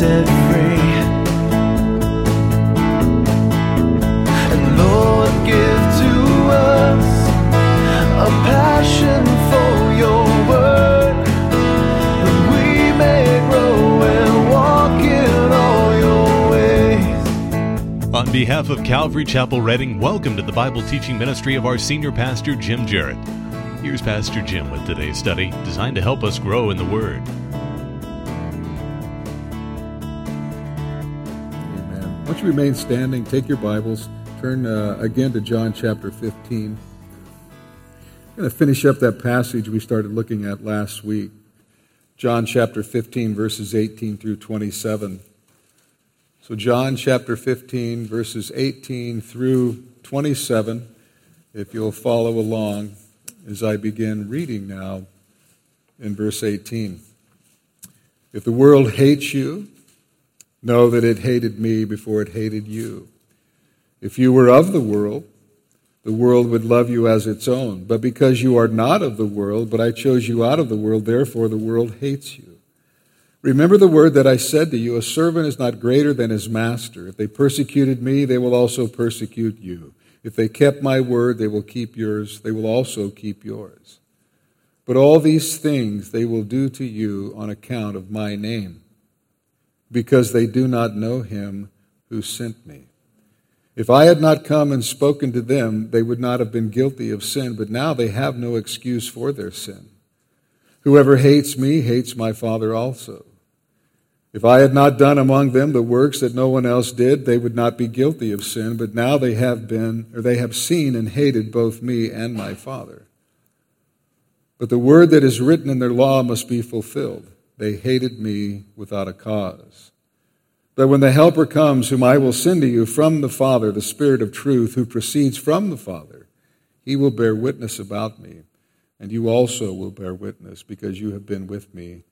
set free. And Lord, give to us a passion for your word, that we may grow and walk in all your ways. On behalf of Calvary Chapel Reading, welcome to the Bible teaching ministry of our senior pastor, Jim Jarrett. Here's Pastor Jim with today's study, designed to help us grow in the Word. You remain standing? Take your Bibles. Turn uh, again to John chapter 15. I'm going to finish up that passage we started looking at last week. John chapter 15, verses 18 through 27. So, John chapter 15, verses 18 through 27, if you'll follow along as I begin reading now in verse 18. If the world hates you, know that it hated me before it hated you. If you were of the world, the world would love you as its own. But because you are not of the world, but I chose you out of the world, therefore the world hates you. Remember the word that I said to you a servant is not greater than his master. If they persecuted me, they will also persecute you. If they kept my word, they will keep yours. They will also keep yours. But all these things they will do to you on account of my name, because they do not know him who sent me. If I had not come and spoken to them, they would not have been guilty of sin, but now they have no excuse for their sin. Whoever hates me hates my Father also. If I had not done among them the works that no one else did, they would not be guilty of sin, but now they have been, or they have seen and hated both me and my Father. But the word that is written in their law must be fulfilled. They hated me without a cause. But when the Helper comes, whom I will send to you from the Father, the Spirit of truth, who proceeds from the Father, he will bear witness about me, and you also will bear witness, because you have been with me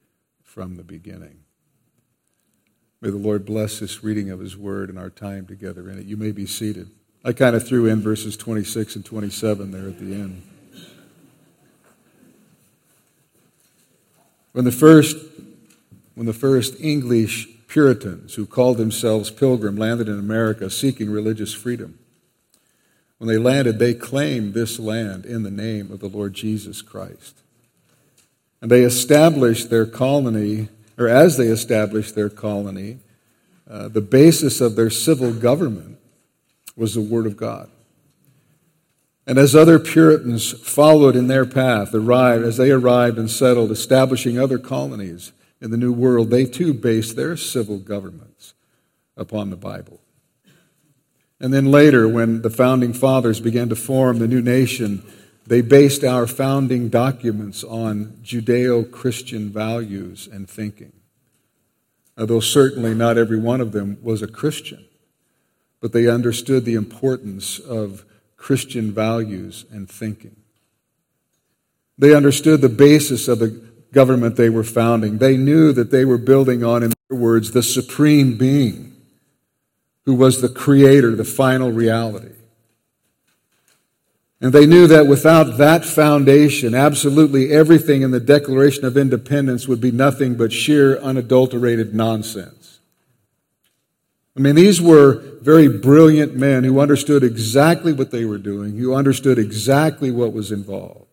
from the beginning. May the Lord bless this reading of His Word and our time together in it. You may be seated. I kind of threw in verses 26 and 27 there at the end. When the first, when the first English Puritans who called themselves Pilgrim landed in America seeking religious freedom, when they landed, they claimed this land in the name of the Lord Jesus Christ. And they established their colony or as they established their colony, uh, the basis of their civil government was the Word of God. And as other Puritans followed in their path, arrived, as they arrived and settled, establishing other colonies in the New World, they too based their civil governments upon the Bible. And then later, when the founding fathers began to form the new nation, they based our founding documents on Judeo Christian values and thinking. Although certainly not every one of them was a Christian, but they understood the importance of Christian values and thinking. They understood the basis of the government they were founding. They knew that they were building on, in their words, the supreme being who was the creator, the final reality. And they knew that without that foundation, absolutely everything in the Declaration of Independence would be nothing but sheer, unadulterated nonsense. I mean, these were very brilliant men who understood exactly what they were doing, who understood exactly what was involved.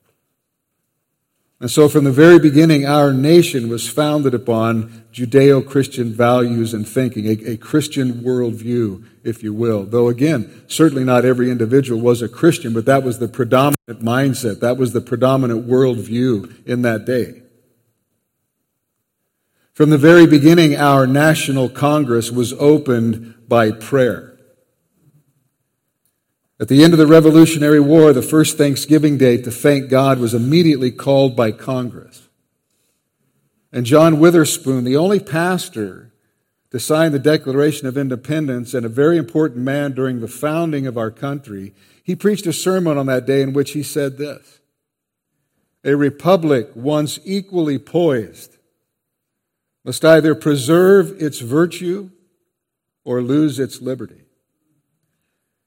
And so, from the very beginning, our nation was founded upon Judeo Christian values and thinking, a, a, Christian worldview, if you will. Though, again, certainly not every individual was a Christian, but that was the predominant mindset. That was the predominant worldview in that day. From the very beginning, our National Congress was opened by prayer. At the end of the Revolutionary War, the first Thanksgiving Day to thank God was immediately called by Congress. And John Witherspoon, the only pastor to sign the Declaration of Independence and a very important man during the founding of our country, he preached a sermon on that day in which he said this A republic once equally poised must either preserve its virtue or lose its liberty.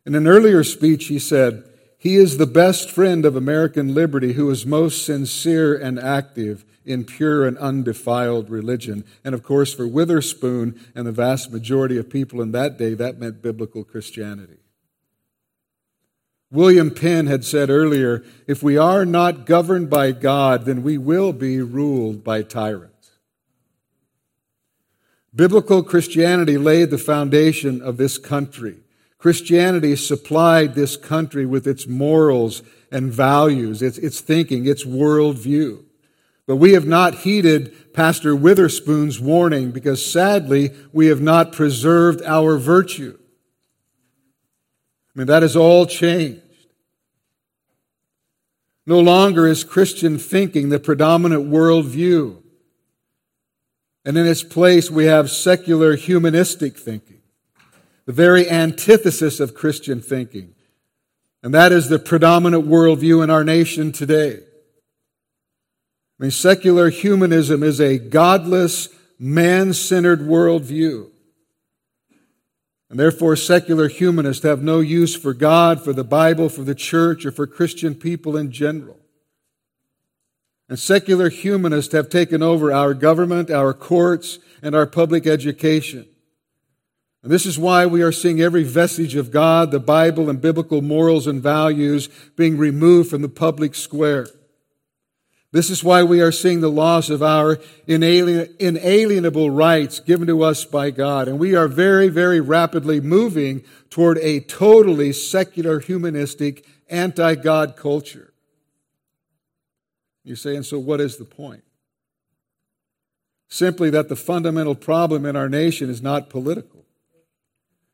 In an earlier speech, he said, He is the best friend of American liberty who is most sincere and active in pure and undefiled religion. And of course, for Witherspoon and the vast majority of people in that day, that meant biblical Christianity. William Penn had said earlier if we are not governed by God, then we will be ruled by tyrants. Biblical Christianity laid the foundation of this country. Christianity supplied this country with its morals and values, its, its thinking, its worldview. But we have not heeded Pastor Witherspoon's warning because sadly we have not preserved our virtue. I mean, that has all changed. No longer is Christian thinking the predominant worldview. And in its place, we have secular humanistic thinking, the very antithesis of Christian thinking. And that is the predominant worldview in our nation today. I mean, secular humanism is a godless, man centered worldview. And therefore, secular humanists have no use for God, for the Bible, for the church, or for Christian people in general. And secular humanists have taken over our government, our courts, and our public education. And this is why we are seeing every vestige of God, the Bible, and biblical morals and values being removed from the public square. This is why we are seeing the loss of our inalienable rights given to us by God. And we are very, very rapidly moving toward a totally secular, humanistic, anti God culture. You say, and so what is the point? Simply that the fundamental problem in our nation is not political.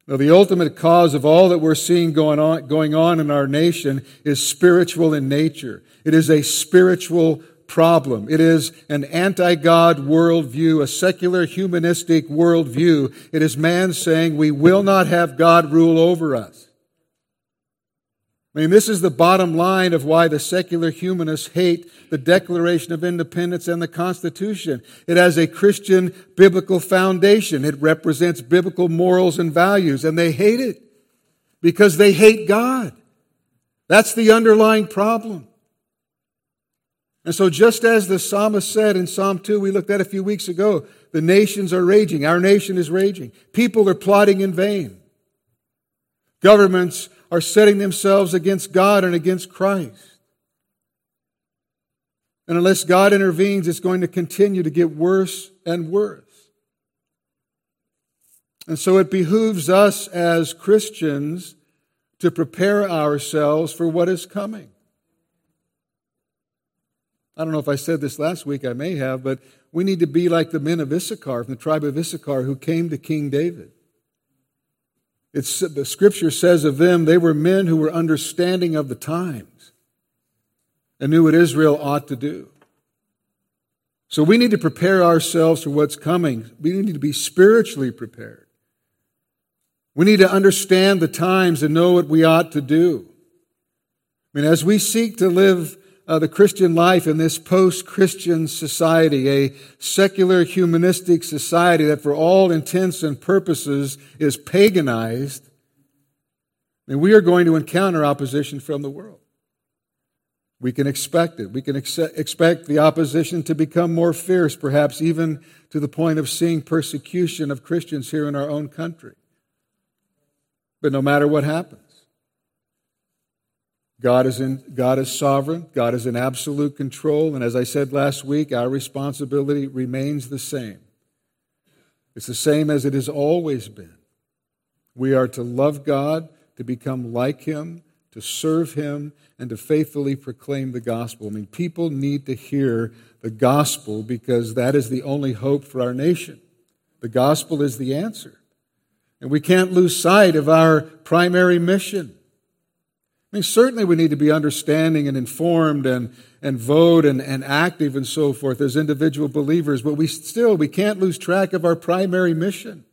No, the ultimate cause of all that we're seeing going on, going on in our nation is spiritual in nature. It is a spiritual problem. It is an anti God worldview, a secular humanistic worldview. It is man saying we will not have God rule over us. I mean, this is the bottom line of why the secular humanists hate the Declaration of Independence and the Constitution. It has a Christian biblical foundation. It represents biblical morals and values, and they hate it because they hate God. That's the underlying problem. And so, just as the psalmist said in Psalm 2, we looked at a few weeks ago, the nations are raging. Our nation is raging. People are plotting in vain. Governments are setting themselves against God and against Christ. And unless God intervenes, it's going to continue to get worse and worse. And so it behooves us as Christians to prepare ourselves for what is coming. I don't know if I said this last week, I may have, but we need to be like the men of Issachar, from the tribe of Issachar, who came to King David. It's, the scripture says of them, they were men who were understanding of the times and knew what Israel ought to do. So we need to prepare ourselves for what's coming. We need to be spiritually prepared. We need to understand the times and know what we ought to do. I mean, as we seek to live uh, the Christian life in this post Christian society, a secular humanistic society that, for all intents and purposes, is paganized, and we are going to encounter opposition from the world. We can expect it. We can ex- expect the opposition to become more fierce, perhaps even to the point of seeing persecution of Christians here in our own country. But no matter what happens, God is, in, God is sovereign. God is in absolute control. And as I said last week, our responsibility remains the same. It's the same as it has always been. We are to love God, to become like Him, to serve Him, and to faithfully proclaim the gospel. I mean, people need to hear the gospel because that is the only hope for our nation. The gospel is the answer. And we can't lose sight of our primary mission. I mean, certainly we need to be understanding and informed and, and vote and, and active and so forth as individual believers, but we still, we can't lose track of our primary mission.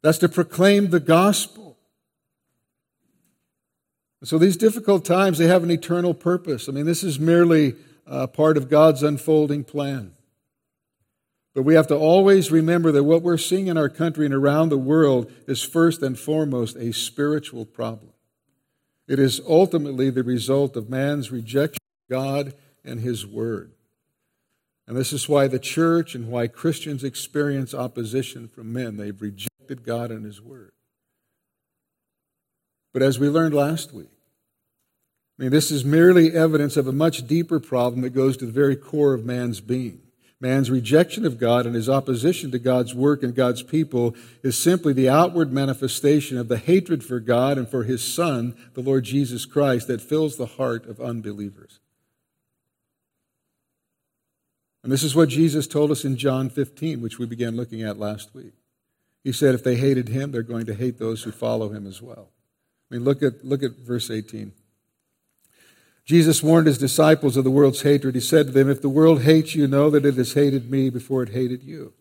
That's to proclaim the gospel. So these difficult times, they have an eternal purpose. I mean, this is merely uh, part of God's unfolding plan. But we have to always remember that what we're seeing in our country and around the world is first and foremost a spiritual problem. It is ultimately the result of man's rejection of God and his word. And this is why the church and why Christians experience opposition from men. They've rejected God and His Word. But as we learned last week, I mean, this is merely evidence of a much deeper problem that goes to the very core of man's being. Man's rejection of God and his opposition to God's work and God's people is simply the outward manifestation of the hatred for God and for his Son, the Lord Jesus Christ, that fills the heart of unbelievers. And this is what Jesus told us in John 15, which we began looking at last week. He said if they hated him, they're going to hate those who follow him as well. I mean, look at, look at verse 18. Jesus warned his disciples of the world's hatred. He said to them, If the world hates you, know that it has hated me before it hated you.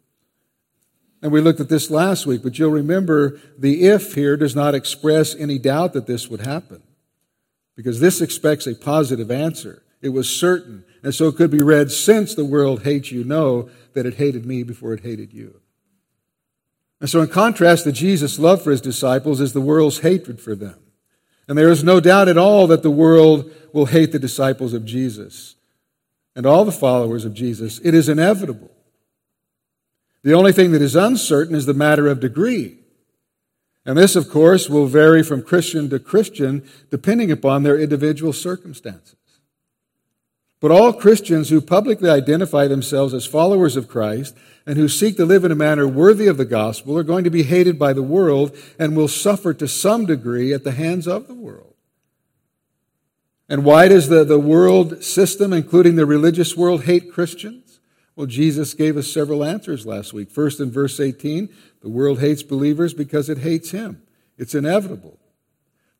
And we looked at this last week, but you'll remember the if here does not express any doubt that this would happen. Because this expects a positive answer. It was certain. And so it could be read, Since the world hates you, know that it hated me before it hated you. And so, in contrast to Jesus' love for his disciples is the world's hatred for them. And there is no doubt at all that the world will hate the disciples of Jesus and all the followers of Jesus. It is inevitable. The only thing that is uncertain is the matter of degree. And this, of course, will vary from Christian to Christian depending upon their individual circumstances. But all Christians who publicly identify themselves as followers of Christ and who seek to live in a manner worthy of the gospel are going to be hated by the world and will suffer to some degree at the hands of the world. And why does the, the world system, including the religious world, hate Christians? Well, Jesus gave us several answers last week. First, in verse 18, the world hates believers because it hates him. It's inevitable.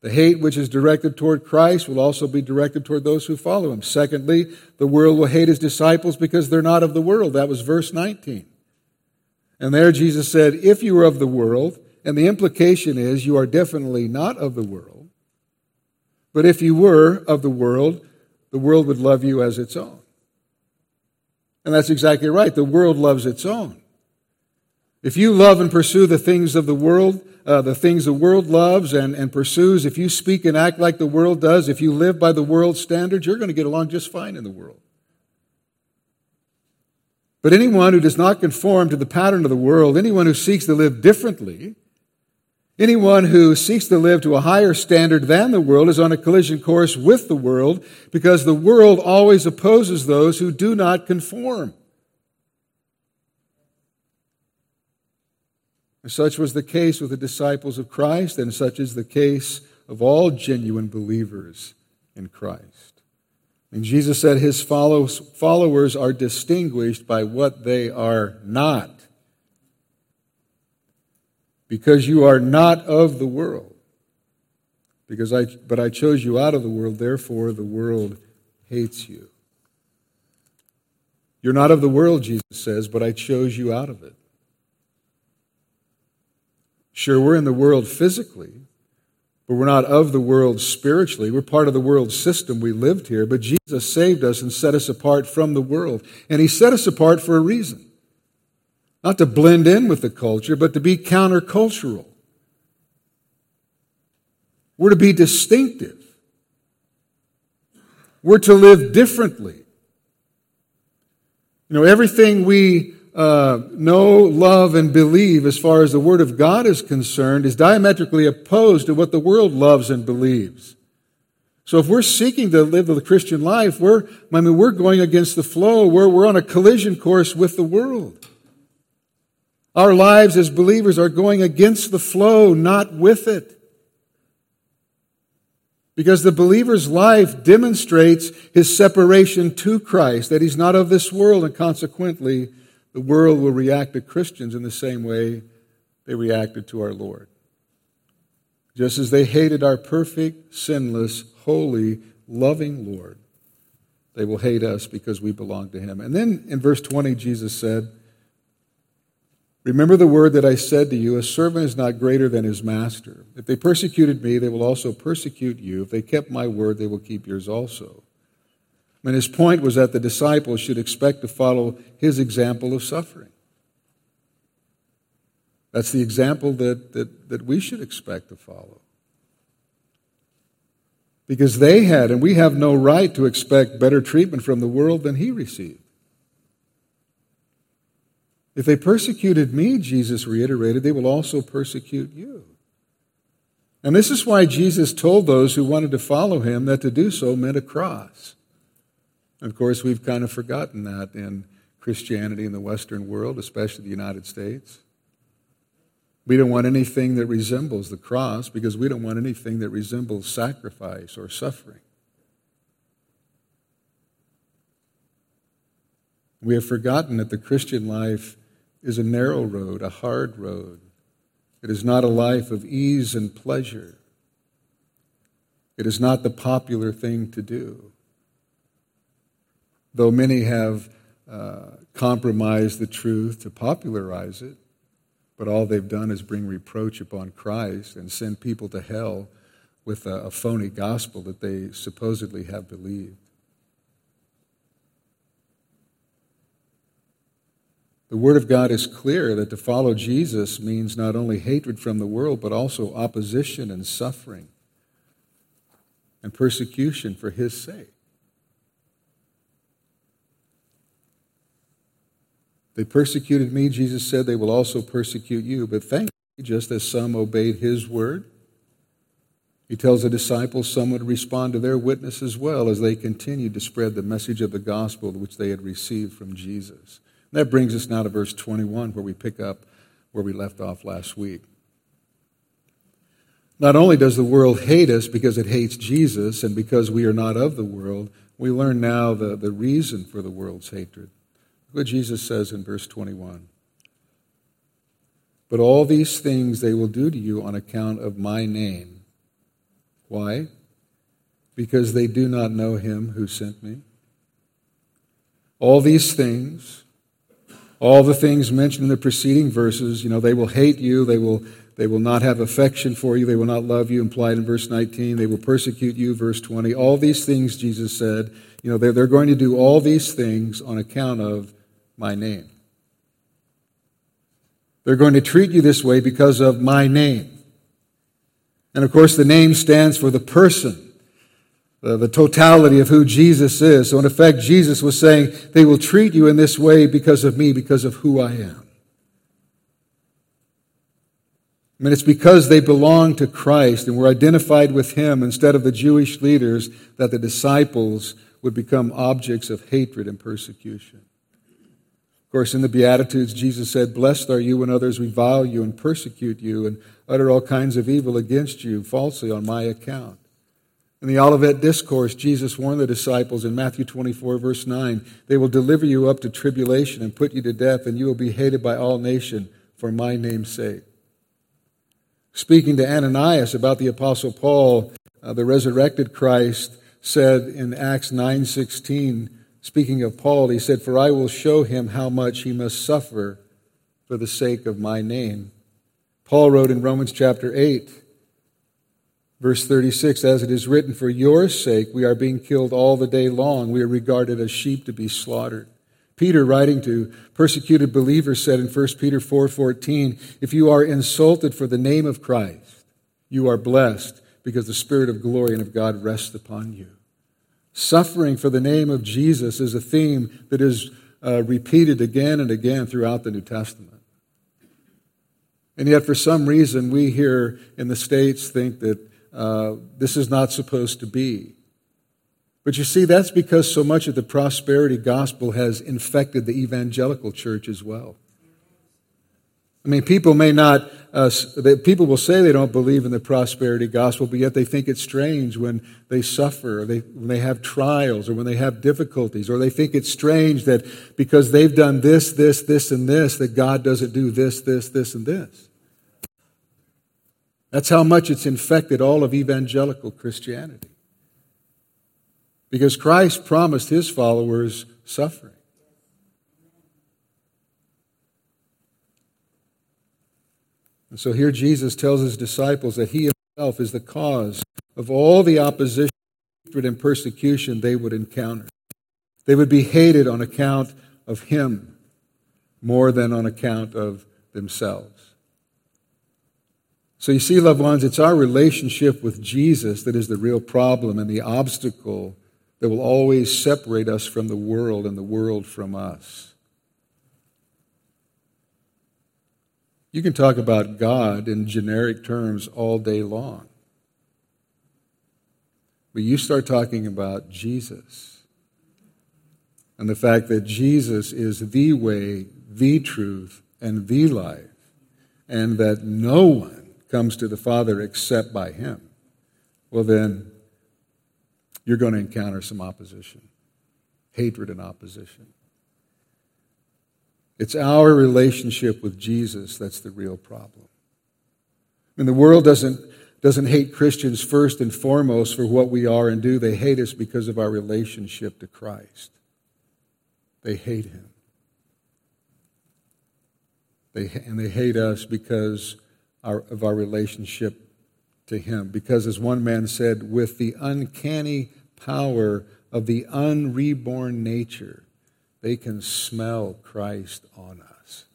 The hate which is directed toward Christ will also be directed toward those who follow him. Secondly, the world will hate his disciples because they're not of the world. That was verse 19. And there Jesus said, If you are of the world, and the implication is you are definitely not of the world, but if you were of the world, the world would love you as its own. And that's exactly right. The world loves its own. If you love and pursue the things of the world, uh, the things the world loves and, and pursues, if you speak and act like the world does, if you live by the world's standards, you're going to get along just fine in the world. But anyone who does not conform to the pattern of the world, anyone who seeks to live differently, anyone who seeks to live to a higher standard than the world is on a collision course with the world because the world always opposes those who do not conform. Such was the case with the disciples of Christ, and such is the case of all genuine believers in Christ. And Jesus said his followers are distinguished by what they are not. Because you are not of the world. Because I, but I chose you out of the world, therefore the world hates you. You're not of the world, Jesus says, but I chose you out of it. Sure, we're in the world physically, but we're not of the world spiritually. We're part of the world system. We lived here, but Jesus saved us and set us apart from the world. And He set us apart for a reason. Not to blend in with the culture, but to be countercultural. We're to be distinctive. We're to live differently. You know, everything we uh, know, love, and believe as far as the Word of God is concerned is diametrically opposed to what the world loves and believes. So if we're seeking to live the Christian life, we're, I mean, we're going against the flow. We're, we're on a collision course with the world. Our lives as believers are going against the flow, not with it. Because the believer's life demonstrates his separation to Christ, that he's not of this world and consequently the world will react to Christians in the same way they reacted to our Lord. Just as they hated our perfect, sinless, holy, loving Lord, they will hate us because we belong to Him. And then in verse 20, Jesus said, Remember the word that I said to you, a servant is not greater than his master. If they persecuted me, they will also persecute you. If they kept my word, they will keep yours also. And his point was that the disciples should expect to follow his example of suffering. That's the example that, that, that we should expect to follow. Because they had, and we have no right to expect better treatment from the world than he received. If they persecuted me, Jesus reiterated, they will also persecute you. And this is why Jesus told those who wanted to follow him that to do so meant a cross. Of course, we've kind of forgotten that in Christianity in the Western world, especially the United States. We don't want anything that resembles the cross because we don't want anything that resembles sacrifice or suffering. We have forgotten that the Christian life is a narrow road, a hard road. It is not a life of ease and pleasure. It is not the popular thing to do. Though many have uh, compromised the truth to popularize it, but all they've done is bring reproach upon Christ and send people to hell with a, a phony gospel that they supposedly have believed. The Word of God is clear that to follow Jesus means not only hatred from the world, but also opposition and suffering and persecution for His sake. They persecuted me, Jesus said, they will also persecute you. But thankfully, just as some obeyed His word, he tells the disciples some would respond to their witness as well as they continued to spread the message of the gospel which they had received from Jesus. That brings us now to verse 21, where we pick up where we left off last week. Not only does the world hate us because it hates Jesus and because we are not of the world, we learn now the, the reason for the world's hatred. Look what Jesus says in verse 21. But all these things they will do to you on account of my name. Why? Because they do not know him who sent me. All these things all the things mentioned in the preceding verses, you know, they will hate you, they will, they will not have affection for you, they will not love you, implied in verse 19, they will persecute you, verse 20. All these things, Jesus said, you know, they're, they're going to do all these things on account of my name. They're going to treat you this way because of my name. And of course, the name stands for the person the, the totality of who Jesus is. So, in effect, Jesus was saying, They will treat you in this way because of me, because of who I am. I mean, it's because they belong to Christ and were identified with Him instead of the Jewish leaders that the disciples would become objects of hatred and persecution. Of course, in the Beatitudes, Jesus said, Blessed are you when others revile you and persecute you and utter all kinds of evil against you falsely on my account. In the Olivet Discourse, Jesus warned the disciples in Matthew 24, verse 9 They will deliver you up to tribulation and put you to death, and you will be hated by all nations for my name's sake. Speaking to Ananias about the Apostle Paul, uh, the resurrected Christ said in Acts 9:16, speaking of Paul, he said, "For I will show him how much he must suffer for the sake of my name." Paul wrote in Romans chapter 8, Verse 36 As it is written, For your sake we are being killed all the day long. We are regarded as sheep to be slaughtered. Peter, writing to persecuted believers, said in 1 Peter 4:14, "If you are insulted for the name of Christ, you are blessed, because the Spirit of glory and of God rests upon you." Suffering for the name of Jesus is a theme that is uh, repeated again and again throughout the New Testament. And yet, for some reason, we here in the States think that uh, this is not supposed to be. But you see, that's because so much of the prosperity gospel has infected the evangelical church as well. I mean, people may not, uh, people will say they don't believe in the prosperity gospel, but yet they think it's strange when they suffer, or they, when they have trials, or when they have difficulties, or they think it's strange that because they've done this, this, this, and this, that God doesn't do this, this, this, and this. That's how much it's infected all of evangelical Christianity. Because Christ promised his followers suffering. And so here Jesus tells his disciples that he himself is the cause of all the opposition, hatred, and persecution they would encounter. They would be hated on account of him more than on account of themselves. So you see, loved ones, it's our relationship with Jesus that is the real problem and the obstacle that will always separate us from the world and the world from us. You can talk about God in generic terms all day long. But you start talking about Jesus and the fact that Jesus is the way, the truth, and the life, and that no one comes to the Father except by him, well, then you're going to encounter some opposition, hatred and opposition. It's our relationship with Jesus that's the real problem. And the world doesn't, doesn't hate Christians first and foremost for what we are and do. They hate us because of our relationship to Christ. They hate him. They, and they hate us because our, of our relationship to him. Because, as one man said, with the uncanny power of the unreborn nature, they can smell Christ on us.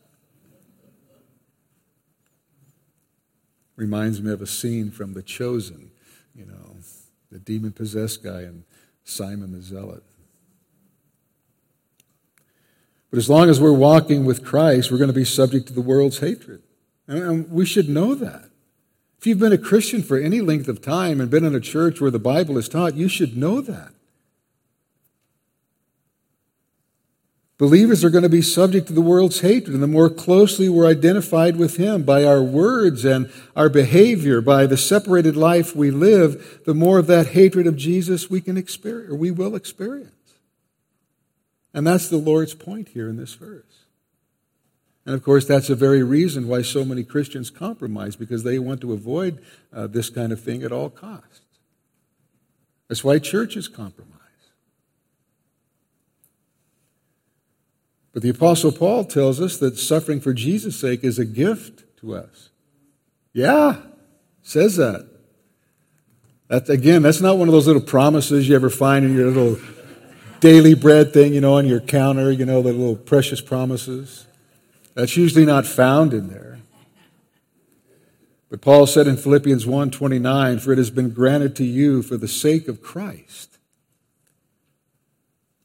Reminds me of a scene from The Chosen, you know, the demon possessed guy and Simon the Zealot. But as long as we're walking with Christ, we're going to be subject to the world's hatred. And we should know that. If you've been a Christian for any length of time and been in a church where the Bible is taught, you should know that. Believers are going to be subject to the world's hatred, and the more closely we're identified with Him by our words and our behavior, by the separated life we live, the more of that hatred of Jesus we can experience, or we will experience. And that's the Lord's point here in this verse. And of course, that's the very reason why so many Christians compromise, because they want to avoid uh, this kind of thing at all costs. That's why churches compromise. But the Apostle Paul tells us that suffering for Jesus' sake is a gift to us. Yeah, says that. That again, that's not one of those little promises you ever find in your little daily bread thing, you know, on your counter, you know, the little precious promises. That's usually not found in there. But Paul said in Philippians 1:29, "For it has been granted to you for the sake of Christ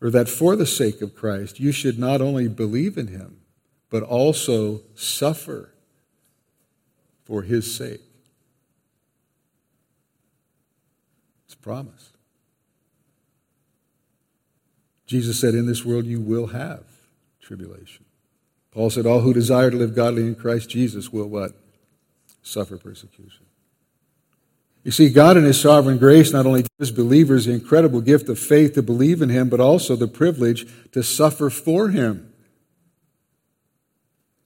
or that for the sake of Christ, you should not only believe in him, but also suffer for his sake. It's a promise. Jesus said, In this world you will have tribulation. Paul said, All who desire to live godly in Christ Jesus will what? Suffer persecution. You see, God in His sovereign grace not only gives believers the incredible gift of faith to believe in Him, but also the privilege to suffer for Him.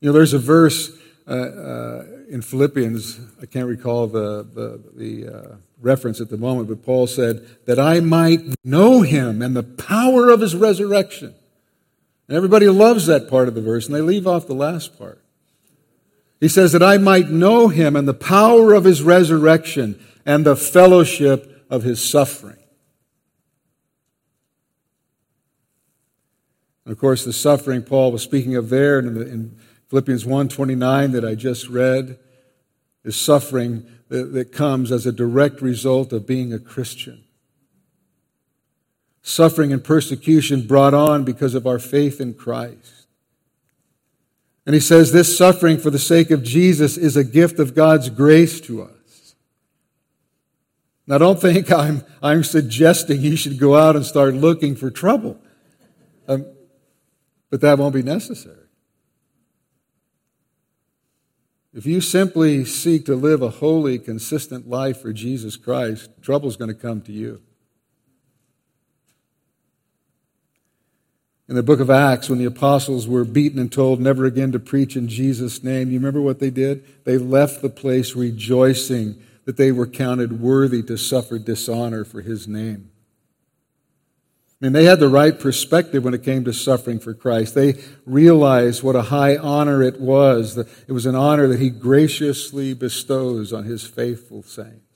You know, there's a verse uh, uh, in Philippians, I can't recall the, the, the uh, reference at the moment, but Paul said, that I might know Him and the power of His resurrection. And everybody loves that part of the verse, and they leave off the last part. He says that I might know Him and the power of His resurrection and the fellowship of his suffering. And of course, the suffering Paul was speaking of there in, the, in Philippians 1.29 that I just read is suffering that, that comes as a direct result of being a Christian. Suffering and persecution brought on because of our faith in Christ. And he says this suffering for the sake of Jesus is a gift of God's grace to us. Now, don't think I'm, I'm suggesting you should go out and start looking for trouble. Um, but that won't be necessary. If you simply seek to live a holy, consistent life for Jesus Christ, trouble's going to come to you. In the book of Acts, when the apostles were beaten and told never again to preach in Jesus' name, you remember what they did? They left the place rejoicing that they were counted worthy to suffer dishonor for his name. I mean, they had the right perspective when it came to suffering for Christ. They realized what a high honor it was. It was an honor that he graciously bestows on his faithful saints.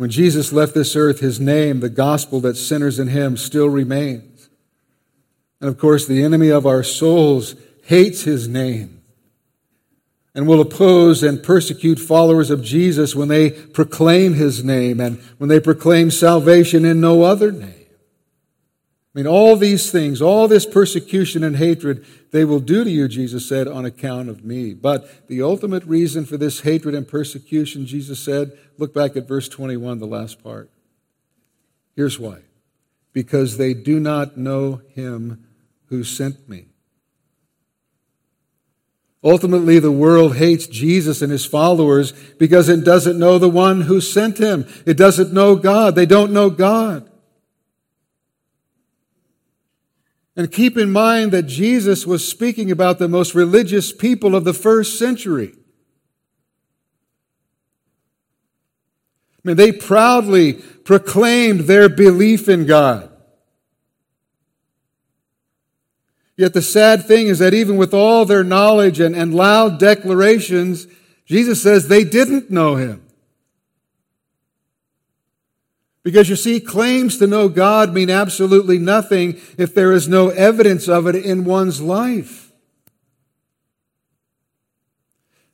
When Jesus left this earth, his name, the gospel that sinners in him, still remains. And of course, the enemy of our souls hates his name and will oppose and persecute followers of Jesus when they proclaim his name and when they proclaim salvation in no other name. I mean, all these things, all this persecution and hatred, they will do to you, Jesus said, on account of me. But the ultimate reason for this hatred and persecution, Jesus said, look back at verse 21, the last part. Here's why because they do not know him who sent me. Ultimately, the world hates Jesus and his followers because it doesn't know the one who sent him. It doesn't know God. They don't know God. And keep in mind that Jesus was speaking about the most religious people of the first century. I mean, they proudly proclaimed their belief in God. Yet the sad thing is that even with all their knowledge and, and loud declarations, Jesus says they didn't know him. Because you see, claims to know God mean absolutely nothing if there is no evidence of it in one's life.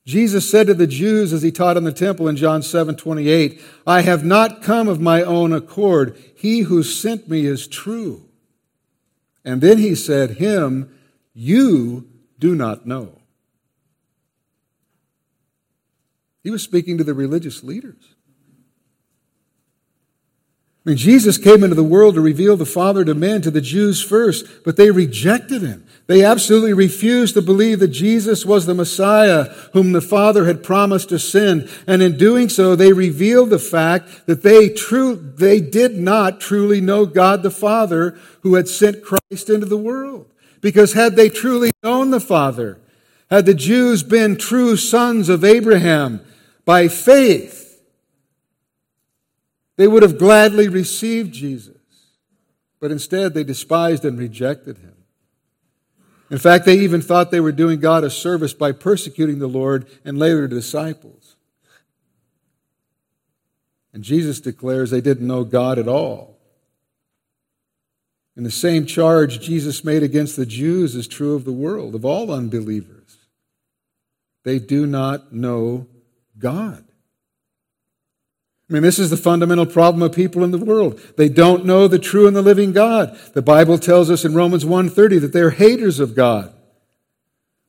Jesus said to the Jews as he taught in the temple in John 7 28, I have not come of my own accord. He who sent me is true. And then he said, Him you do not know. He was speaking to the religious leaders. I mean, Jesus came into the world to reveal the Father to men, to the Jews first, but they rejected him. They absolutely refused to believe that Jesus was the Messiah whom the Father had promised to send. And in doing so, they revealed the fact that they true, they did not truly know God the Father who had sent Christ into the world. Because had they truly known the Father, had the Jews been true sons of Abraham by faith, they would have gladly received Jesus, but instead they despised and rejected him. In fact, they even thought they were doing God a service by persecuting the Lord and later the disciples. And Jesus declares they didn't know God at all. And the same charge Jesus made against the Jews is true of the world, of all unbelievers. They do not know God. I mean, this is the fundamental problem of people in the world. They don't know the true and the living God. The Bible tells us in Romans 1:30 that they're haters of God.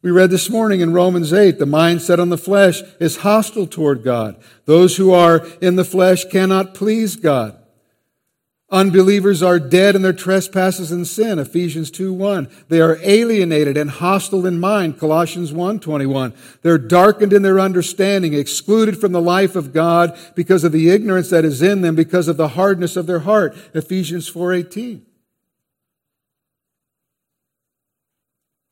We read this morning in Romans 8, the mind set on the flesh is hostile toward God. Those who are in the flesh cannot please God. Unbelievers are dead in their trespasses and sin, Ephesians 2 1. They are alienated and hostile in mind, Colossians 1 21. They're darkened in their understanding, excluded from the life of God because of the ignorance that is in them, because of the hardness of their heart, Ephesians 4 18.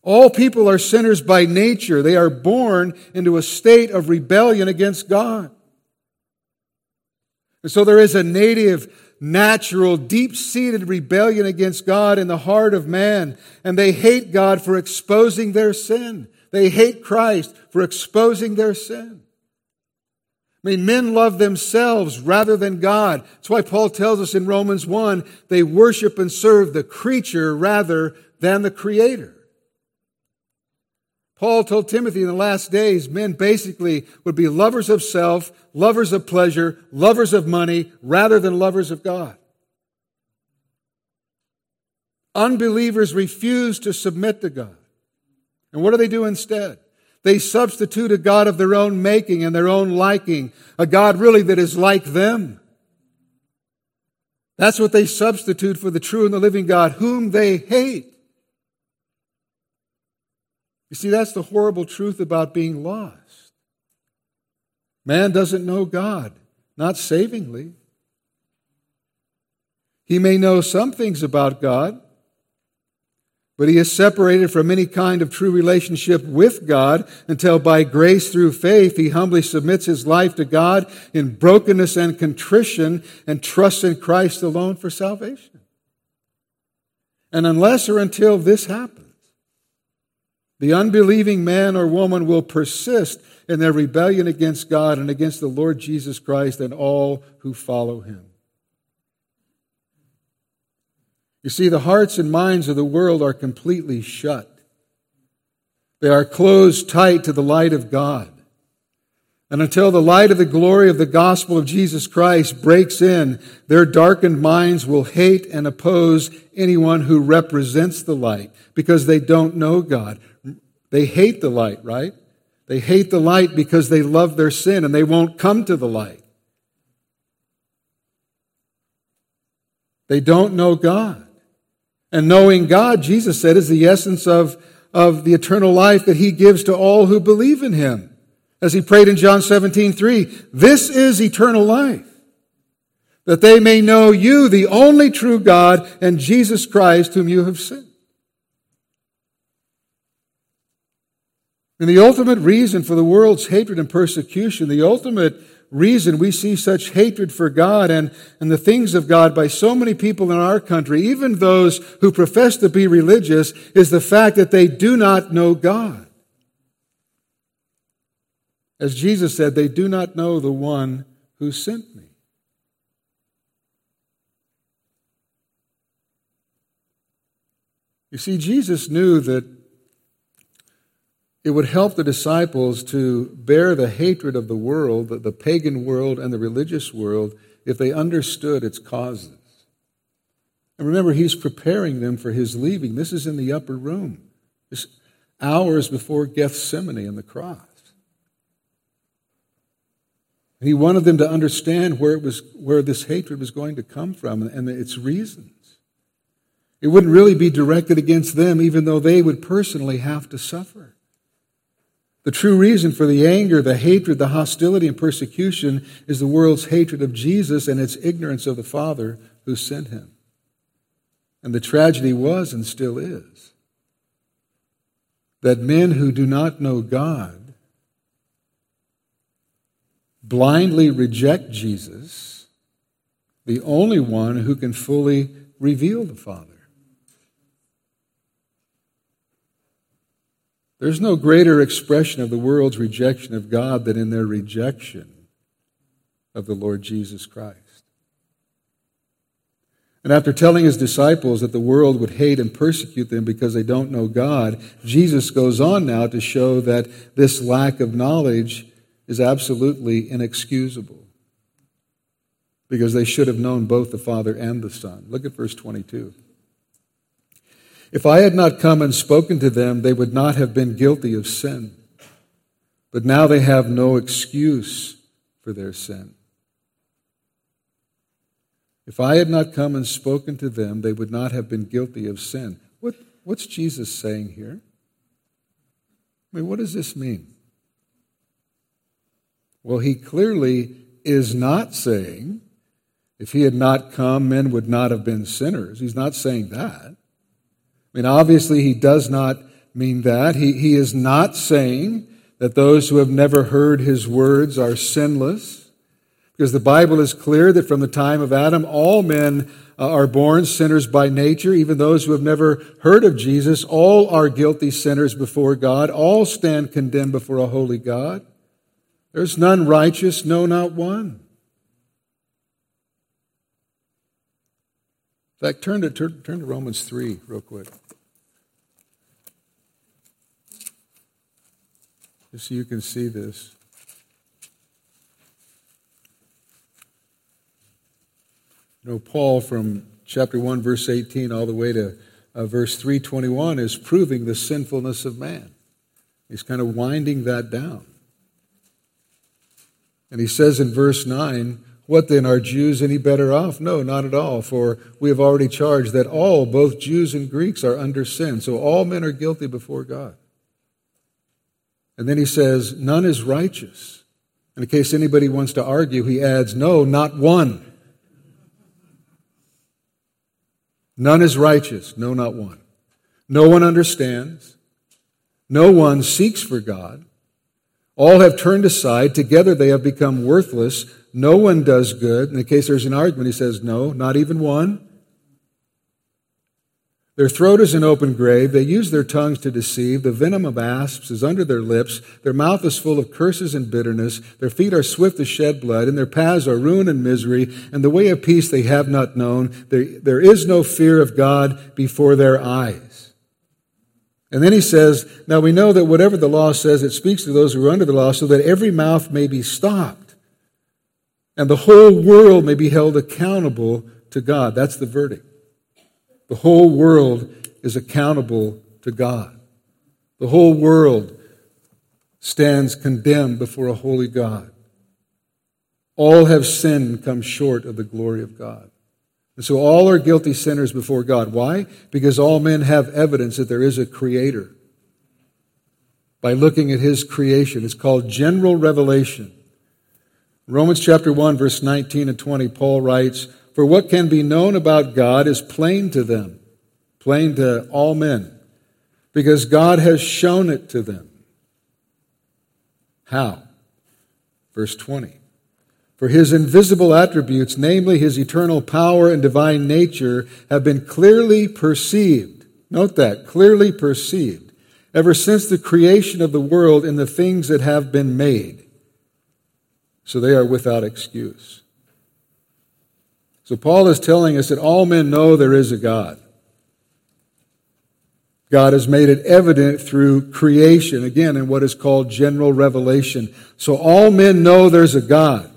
All people are sinners by nature. They are born into a state of rebellion against God. And so there is a native natural, deep seated rebellion against God in the heart of man. And they hate God for exposing their sin. They hate Christ for exposing their sin. I mean, men love themselves rather than God. That's why Paul tells us in Romans 1 they worship and serve the creature rather than the creator. Paul told Timothy in the last days, men basically would be lovers of self, lovers of pleasure, lovers of money, rather than lovers of God. Unbelievers refuse to submit to God. And what do they do instead? They substitute a God of their own making and their own liking, a God really that is like them. That's what they substitute for the true and the living God, whom they hate. You see, that's the horrible truth about being lost. Man doesn't know God, not savingly. He may know some things about God, but he is separated from any kind of true relationship with God until by grace through faith he humbly submits his life to God in brokenness and contrition and trusts in Christ alone for salvation. And unless or until this happens, the unbelieving man or woman will persist in their rebellion against God and against the Lord Jesus Christ and all who follow him. You see, the hearts and minds of the world are completely shut. They are closed tight to the light of God. And until the light of the glory of the gospel of Jesus Christ breaks in, their darkened minds will hate and oppose anyone who represents the light because they don't know God. They hate the light, right? They hate the light because they love their sin and they won't come to the light. They don't know God. And knowing God, Jesus said, is the essence of, of the eternal life that he gives to all who believe in him. As he prayed in John 17, 3, this is eternal life, that they may know you, the only true God, and Jesus Christ, whom you have sent. And the ultimate reason for the world's hatred and persecution, the ultimate reason we see such hatred for God and, and the things of God by so many people in our country, even those who profess to be religious, is the fact that they do not know God. As Jesus said, they do not know the one who sent me. You see, Jesus knew that it would help the disciples to bear the hatred of the world, the pagan world and the religious world, if they understood its causes. And remember, he's preparing them for his leaving. This is in the upper room, just hours before Gethsemane and the cross. And he wanted them to understand where, it was, where this hatred was going to come from and its reasons. It wouldn't really be directed against them, even though they would personally have to suffer. The true reason for the anger, the hatred, the hostility, and persecution is the world's hatred of Jesus and its ignorance of the Father who sent him. And the tragedy was and still is that men who do not know God blindly reject Jesus, the only one who can fully reveal the Father. There's no greater expression of the world's rejection of God than in their rejection of the Lord Jesus Christ. And after telling his disciples that the world would hate and persecute them because they don't know God, Jesus goes on now to show that this lack of knowledge is absolutely inexcusable because they should have known both the Father and the Son. Look at verse 22. If I had not come and spoken to them, they would not have been guilty of sin. But now they have no excuse for their sin. If I had not come and spoken to them, they would not have been guilty of sin. What, what's Jesus saying here? I mean, what does this mean? Well, he clearly is not saying if he had not come, men would not have been sinners. He's not saying that. I mean, obviously, he does not mean that. He, he is not saying that those who have never heard his words are sinless, because the Bible is clear that from the time of Adam, all men uh, are born sinners by nature, even those who have never heard of Jesus. All are guilty sinners before God. All stand condemned before a holy God. There's none righteous, no, not one. In fact, turn to, turn, turn to Romans 3 real quick. Just so you can see this. You know, Paul from chapter 1, verse 18, all the way to uh, verse 321 is proving the sinfulness of man. He's kind of winding that down. And he says in verse 9, What then, are Jews any better off? No, not at all, for we have already charged that all, both Jews and Greeks, are under sin. So all men are guilty before God. And then he says, None is righteous. And in case anybody wants to argue, he adds, No, not one. None is righteous. No, not one. No one understands. No one seeks for God. All have turned aside. Together they have become worthless. No one does good. In the case there's an argument, he says, no, not even one. Their throat is an open grave. They use their tongues to deceive. The venom of asps is under their lips. Their mouth is full of curses and bitterness. Their feet are swift to shed blood, and their paths are ruin and misery. And the way of peace they have not known. There, there is no fear of God before their eyes. And then he says, Now we know that whatever the law says, it speaks to those who are under the law, so that every mouth may be stopped, and the whole world may be held accountable to God. That's the verdict. The whole world is accountable to God. The whole world stands condemned before a holy God. All have sinned and come short of the glory of God. And so all are guilty sinners before God. Why? Because all men have evidence that there is a creator. By looking at his creation. It's called general revelation. Romans chapter 1 verse 19 and 20 Paul writes, "For what can be known about God is plain to them, plain to all men, because God has shown it to them." How? Verse 20. For his invisible attributes, namely his eternal power and divine nature, have been clearly perceived. Note that, clearly perceived, ever since the creation of the world in the things that have been made. So they are without excuse. So Paul is telling us that all men know there is a God. God has made it evident through creation, again, in what is called general revelation. So all men know there's a God.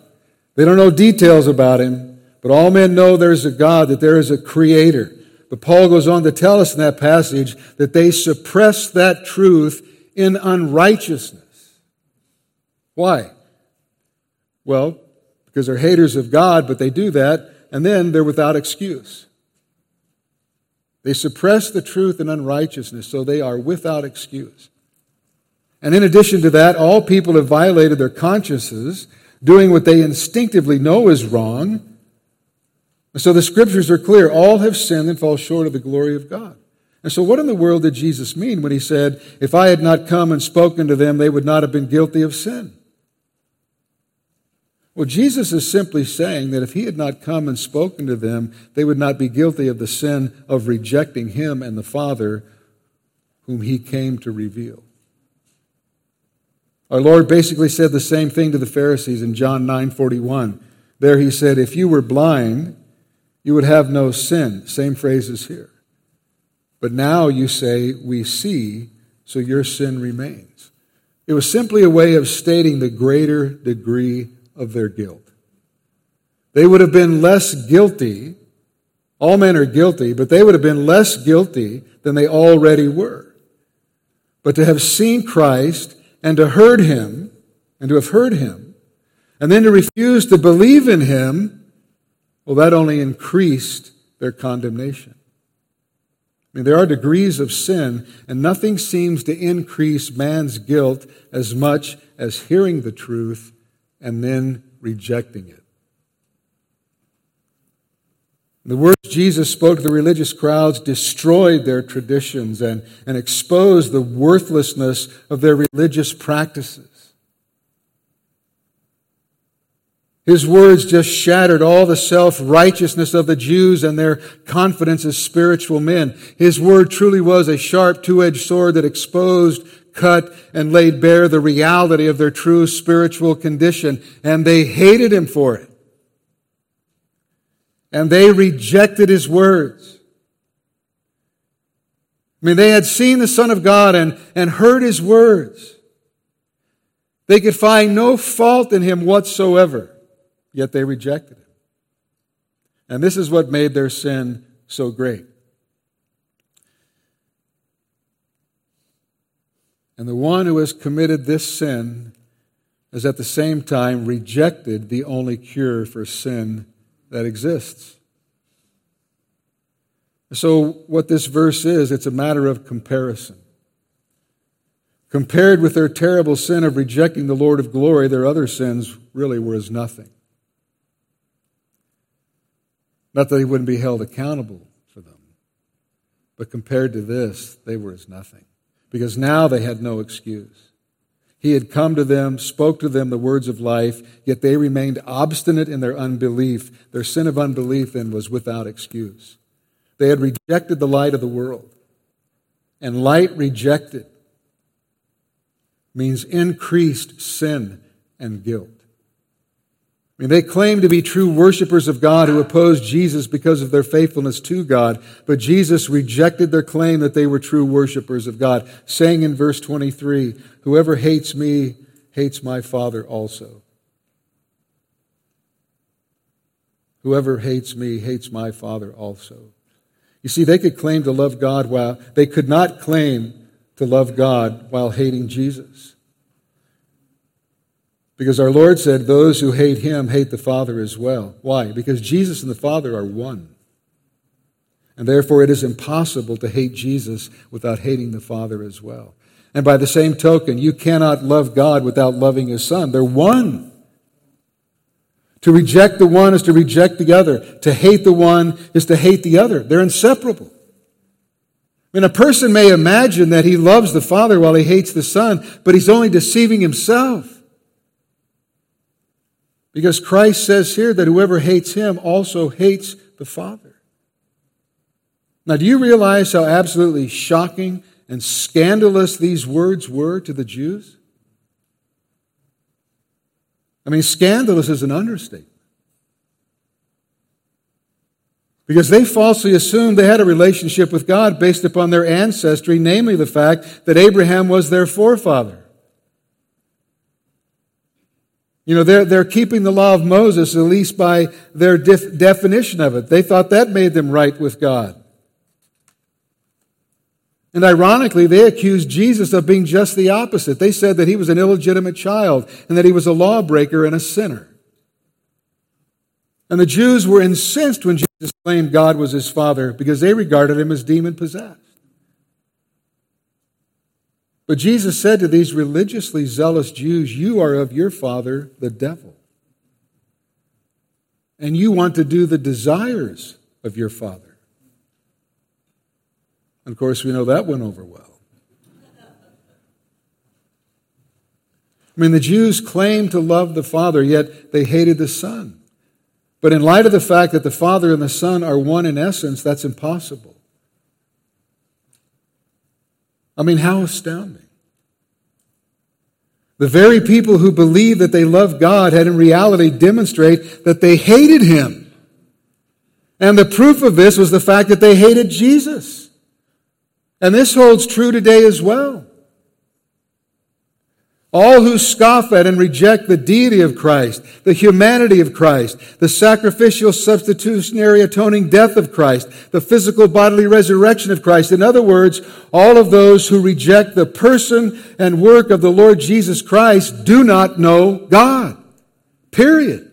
They don't know details about him, but all men know there's a God, that there is a creator. But Paul goes on to tell us in that passage that they suppress that truth in unrighteousness. Why? Well, because they're haters of God, but they do that, and then they're without excuse. They suppress the truth in unrighteousness, so they are without excuse. And in addition to that, all people have violated their consciences doing what they instinctively know is wrong. So the scriptures are clear. All have sinned and fall short of the glory of God. And so, what in the world did Jesus mean when he said, If I had not come and spoken to them, they would not have been guilty of sin? Well, Jesus is simply saying that if he had not come and spoken to them, they would not be guilty of the sin of rejecting him and the Father whom he came to reveal. Our Lord basically said the same thing to the Pharisees in John 9:41. There he said, "If you were blind, you would have no sin." Same phrase phrases here. But now you say, "We see, so your sin remains." It was simply a way of stating the greater degree of their guilt. They would have been less guilty. All men are guilty, but they would have been less guilty than they already were. But to have seen Christ and to heard him, and to have heard him, and then to refuse to believe in him, well, that only increased their condemnation. I mean, there are degrees of sin, and nothing seems to increase man's guilt as much as hearing the truth and then rejecting it. The words Jesus spoke to the religious crowds destroyed their traditions and, and exposed the worthlessness of their religious practices. His words just shattered all the self righteousness of the Jews and their confidence as spiritual men. His word truly was a sharp two edged sword that exposed, cut, and laid bare the reality of their true spiritual condition, and they hated him for it and they rejected his words. I mean, they had seen the Son of God and, and heard his words. They could find no fault in him whatsoever, yet they rejected him. And this is what made their sin so great. And the one who has committed this sin has at the same time rejected the only cure for sin that exists. So, what this verse is, it's a matter of comparison. Compared with their terrible sin of rejecting the Lord of glory, their other sins really were as nothing. Not that they wouldn't be held accountable for them, but compared to this, they were as nothing. Because now they had no excuse. He had come to them, spoke to them the words of life, yet they remained obstinate in their unbelief. Their sin of unbelief then was without excuse. They had rejected the light of the world. And light rejected means increased sin and guilt. I mean, they claim to be true worshipers of God who opposed Jesus because of their faithfulness to God, but Jesus rejected their claim that they were true worshipers of God, saying in verse 23, Whoever hates me hates my Father also. Whoever hates me hates my Father also. You see, they could claim to love God while they could not claim to love God while hating Jesus. Because our Lord said, Those who hate him hate the Father as well. Why? Because Jesus and the Father are one. And therefore, it is impossible to hate Jesus without hating the Father as well. And by the same token, you cannot love God without loving his Son. They're one. To reject the one is to reject the other. To hate the one is to hate the other. They're inseparable. I mean, a person may imagine that he loves the Father while he hates the Son, but he's only deceiving himself. Because Christ says here that whoever hates him also hates the Father. Now, do you realize how absolutely shocking and scandalous these words were to the Jews? I mean, scandalous is an understatement. Because they falsely assumed they had a relationship with God based upon their ancestry, namely the fact that Abraham was their forefather. You know, they're, they're keeping the law of Moses, at least by their def- definition of it. They thought that made them right with God. And ironically, they accused Jesus of being just the opposite. They said that he was an illegitimate child and that he was a lawbreaker and a sinner. And the Jews were incensed when Jesus claimed God was his father because they regarded him as demon possessed. But Jesus said to these religiously zealous Jews, You are of your father, the devil. And you want to do the desires of your father. And of course, we know that went over well. I mean, the Jews claimed to love the Father, yet they hated the Son. But in light of the fact that the Father and the Son are one in essence, that's impossible. I mean, how astounding. The very people who believed that they loved God had in reality demonstrate that they hated Him. And the proof of this was the fact that they hated Jesus. And this holds true today as well. All who scoff at and reject the deity of Christ, the humanity of Christ, the sacrificial substitutionary atoning death of Christ, the physical bodily resurrection of Christ. In other words, all of those who reject the person and work of the Lord Jesus Christ do not know God. Period.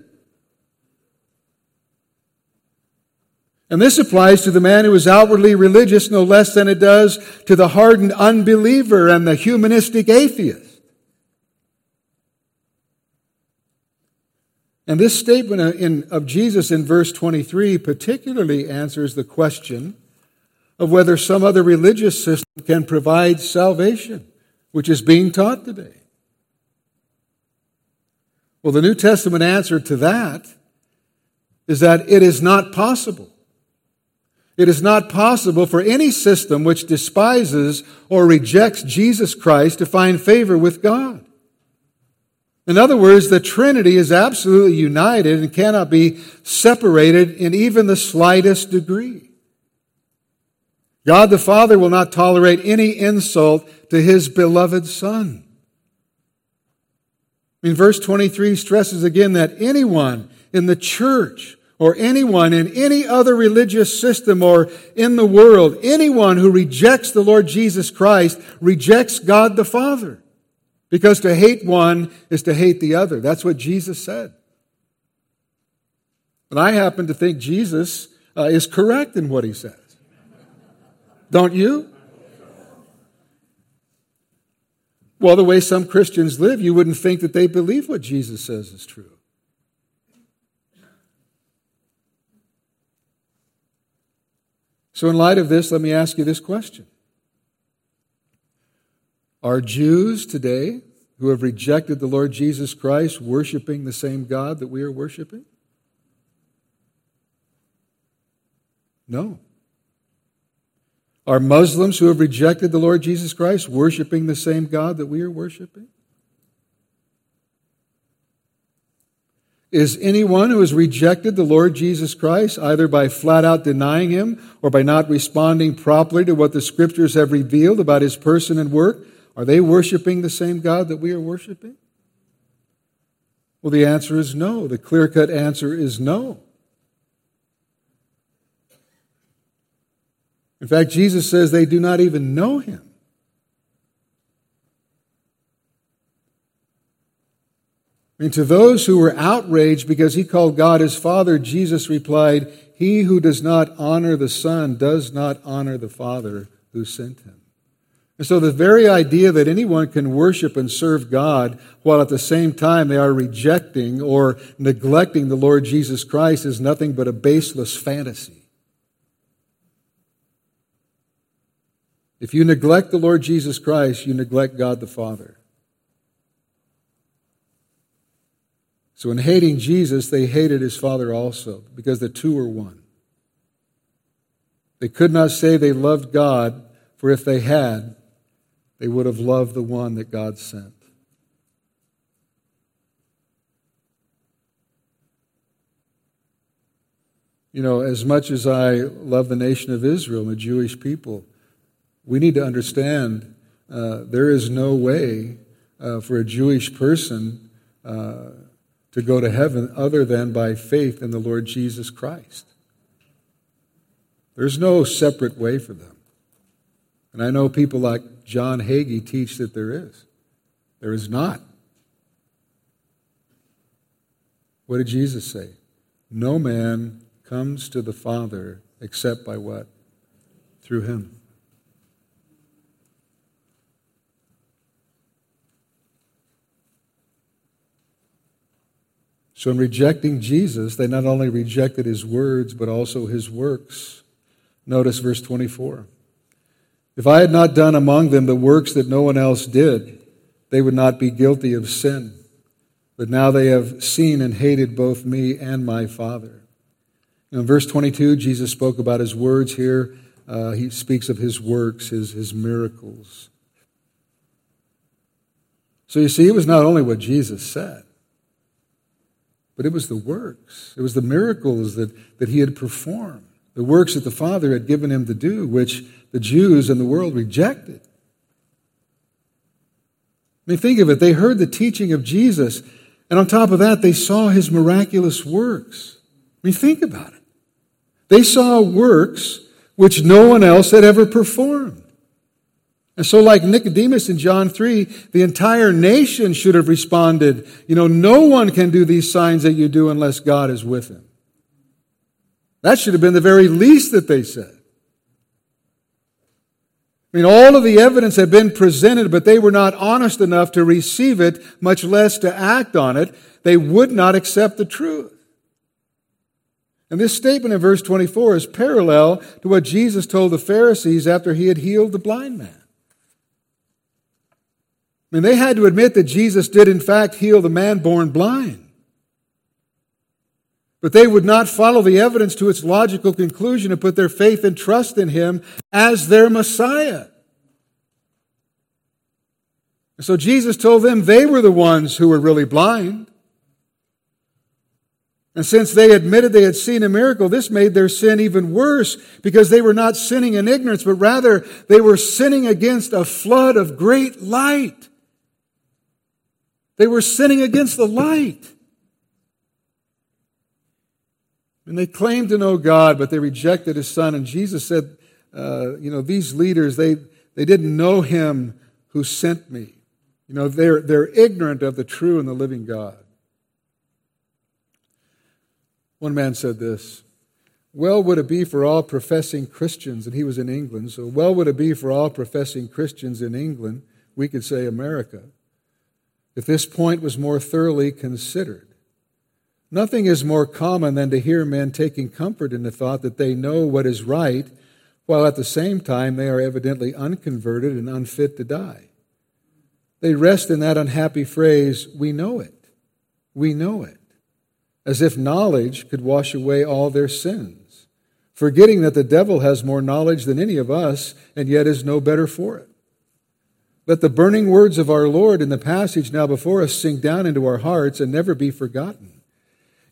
And this applies to the man who is outwardly religious no less than it does to the hardened unbeliever and the humanistic atheist. And this statement of Jesus in verse 23 particularly answers the question of whether some other religious system can provide salvation, which is being taught today. Well, the New Testament answer to that is that it is not possible. It is not possible for any system which despises or rejects Jesus Christ to find favor with God. In other words, the Trinity is absolutely united and cannot be separated in even the slightest degree. God the Father will not tolerate any insult to his beloved Son. In verse 23 stresses again that anyone in the church or anyone in any other religious system or in the world, anyone who rejects the Lord Jesus Christ rejects God the Father. Because to hate one is to hate the other. That's what Jesus said. And I happen to think Jesus uh, is correct in what he says. Don't you? Well, the way some Christians live, you wouldn't think that they believe what Jesus says is true. So, in light of this, let me ask you this question are Jews today who have rejected the Lord Jesus Christ worshiping the same God that we are worshiping? No. Are Muslims who have rejected the Lord Jesus Christ worshiping the same God that we are worshiping? is anyone who has rejected the Lord Jesus Christ, either by flat out denying him or by not responding properly to what the scriptures have revealed about his person and work, are they worshiping the same God that we are worshiping? Well, the answer is no. The clear cut answer is no. In fact, Jesus says they do not even know him. I mean, to those who were outraged because he called God his Father, Jesus replied, He who does not honor the Son does not honor the Father who sent him. And so the very idea that anyone can worship and serve God while at the same time they are rejecting or neglecting the Lord Jesus Christ is nothing but a baseless fantasy. If you neglect the Lord Jesus Christ, you neglect God the Father. So, in hating Jesus, they hated his Father also, because the two were one. They could not say they loved God, for if they had, they would have loved the one that God sent. You know, as much as I love the nation of Israel and the Jewish people, we need to understand uh, there is no way uh, for a Jewish person uh, to go to heaven other than by faith in the Lord Jesus Christ. There's no separate way for them. And I know people like John Hagee teach that there is. There is not. What did Jesus say? No man comes to the Father except by what? Through him. So, in rejecting Jesus, they not only rejected his words, but also his works. Notice verse 24. If I had not done among them the works that no one else did, they would not be guilty of sin. But now they have seen and hated both me and my Father. In verse 22, Jesus spoke about his words here. Uh, he speaks of his works, his, his miracles. So you see, it was not only what Jesus said, but it was the works, it was the miracles that, that he had performed, the works that the Father had given him to do, which the Jews and the world rejected. I mean, think of it. They heard the teaching of Jesus, and on top of that, they saw his miraculous works. I mean, think about it. They saw works which no one else had ever performed. And so, like Nicodemus in John 3, the entire nation should have responded, you know, no one can do these signs that you do unless God is with him. That should have been the very least that they said. I mean, all of the evidence had been presented, but they were not honest enough to receive it, much less to act on it. They would not accept the truth. And this statement in verse 24 is parallel to what Jesus told the Pharisees after he had healed the blind man. I mean, they had to admit that Jesus did, in fact, heal the man born blind. But they would not follow the evidence to its logical conclusion and put their faith and trust in him as their Messiah. And so Jesus told them they were the ones who were really blind. And since they admitted they had seen a miracle, this made their sin even worse because they were not sinning in ignorance, but rather they were sinning against a flood of great light. They were sinning against the light. And they claimed to know God, but they rejected his son. And Jesus said, uh, you know, these leaders, they, they didn't know him who sent me. You know, they're, they're ignorant of the true and the living God. One man said this Well would it be for all professing Christians, and he was in England, so well would it be for all professing Christians in England, we could say America, if this point was more thoroughly considered. Nothing is more common than to hear men taking comfort in the thought that they know what is right, while at the same time they are evidently unconverted and unfit to die. They rest in that unhappy phrase, we know it. We know it. As if knowledge could wash away all their sins, forgetting that the devil has more knowledge than any of us and yet is no better for it. Let the burning words of our Lord in the passage now before us sink down into our hearts and never be forgotten.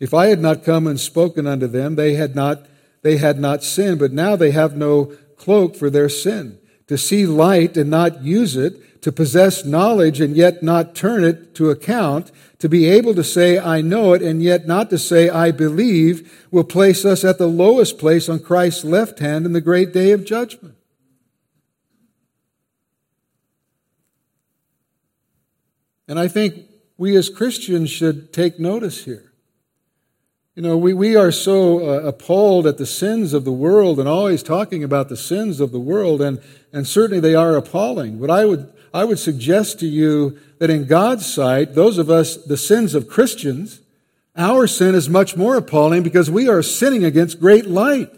If I had not come and spoken unto them, they had not, they had not sinned, but now they have no cloak for their sin. To see light and not use it, to possess knowledge and yet not turn it to account, to be able to say, I know it, and yet not to say, I believe, will place us at the lowest place on Christ's left hand in the great day of judgment. And I think we as Christians should take notice here. You know, we, we are so uh, appalled at the sins of the world and always talking about the sins of the world, and, and certainly they are appalling. But I would, I would suggest to you that in God's sight, those of us, the sins of Christians, our sin is much more appalling because we are sinning against great light.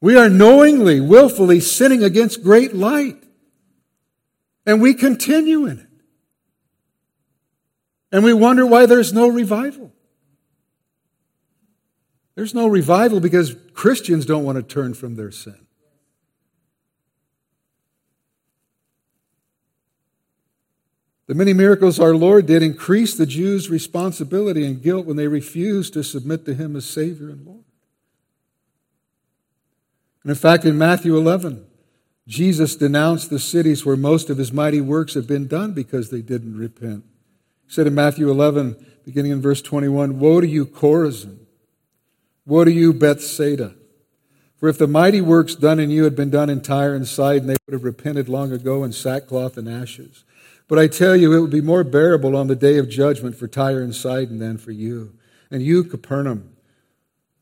We are knowingly, willfully sinning against great light. And we continue in it. And we wonder why there's no revival. There's no revival because Christians don't want to turn from their sin. The many miracles our Lord did increase the Jews' responsibility and guilt when they refused to submit to Him as Savior and Lord. And in fact, in Matthew 11, Jesus denounced the cities where most of His mighty works had been done because they didn't repent. He said in Matthew 11, beginning in verse 21, Woe to you, Chorazin! Woe to you, Bethsaida! For if the mighty works done in you had been done in Tyre and Sidon, they would have repented long ago in sackcloth and ashes. But I tell you, it would be more bearable on the day of judgment for Tyre and Sidon than for you. And you, Capernaum,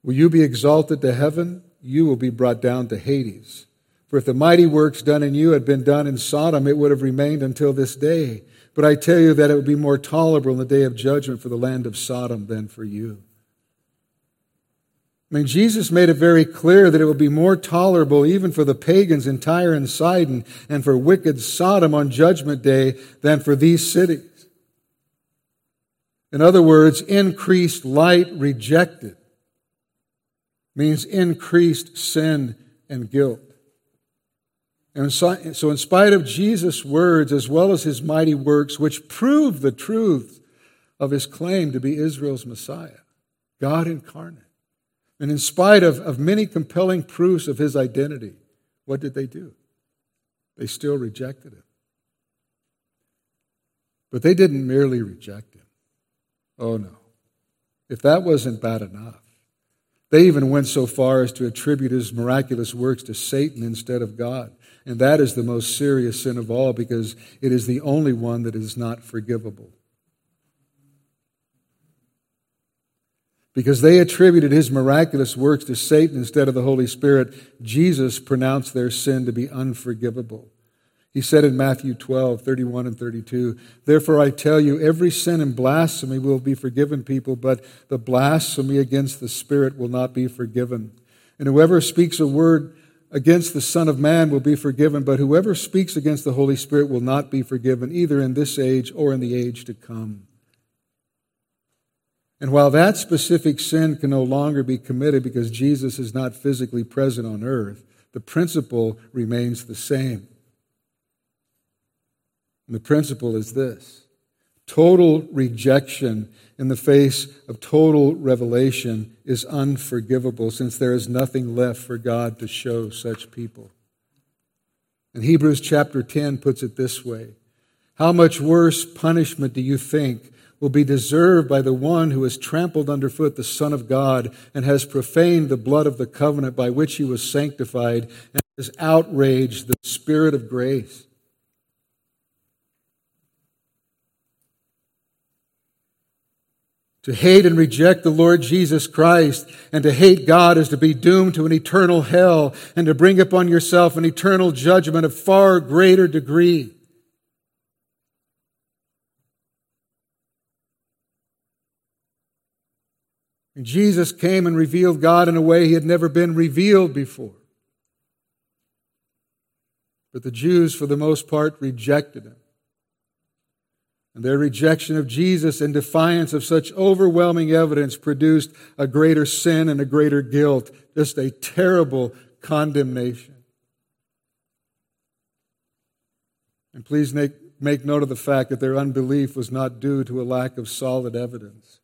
will you be exalted to heaven? You will be brought down to Hades. For if the mighty works done in you had been done in Sodom, it would have remained until this day. But I tell you that it will be more tolerable in the day of judgment for the land of Sodom than for you. I mean, Jesus made it very clear that it will be more tolerable even for the pagans in Tyre and Sidon and for wicked Sodom on Judgment Day than for these cities. In other words, increased light rejected means increased sin and guilt. And so, in spite of Jesus' words as well as his mighty works, which prove the truth of his claim to be Israel's Messiah, God incarnate, and in spite of, of many compelling proofs of his identity, what did they do? They still rejected him. But they didn't merely reject him. Oh no. If that wasn't bad enough, they even went so far as to attribute his miraculous works to Satan instead of God. And that is the most serious sin of all because it is the only one that is not forgivable. Because they attributed his miraculous works to Satan instead of the Holy Spirit, Jesus pronounced their sin to be unforgivable. He said in Matthew 12, 31 and 32, Therefore I tell you, every sin and blasphemy will be forgiven people, but the blasphemy against the Spirit will not be forgiven. And whoever speaks a word against the Son of Man will be forgiven, but whoever speaks against the Holy Spirit will not be forgiven, either in this age or in the age to come. And while that specific sin can no longer be committed because Jesus is not physically present on earth, the principle remains the same. And the principle is this total rejection in the face of total revelation is unforgivable since there is nothing left for God to show such people. And Hebrews chapter 10 puts it this way How much worse punishment do you think will be deserved by the one who has trampled underfoot the Son of God and has profaned the blood of the covenant by which he was sanctified and has outraged the Spirit of grace. To hate and reject the Lord Jesus Christ and to hate God is to be doomed to an eternal hell and to bring upon yourself an eternal judgment of far greater degree. And Jesus came and revealed God in a way he had never been revealed before. But the Jews, for the most part, rejected him. And their rejection of Jesus in defiance of such overwhelming evidence produced a greater sin and a greater guilt, just a terrible condemnation. And please make, make note of the fact that their unbelief was not due to a lack of solid evidence.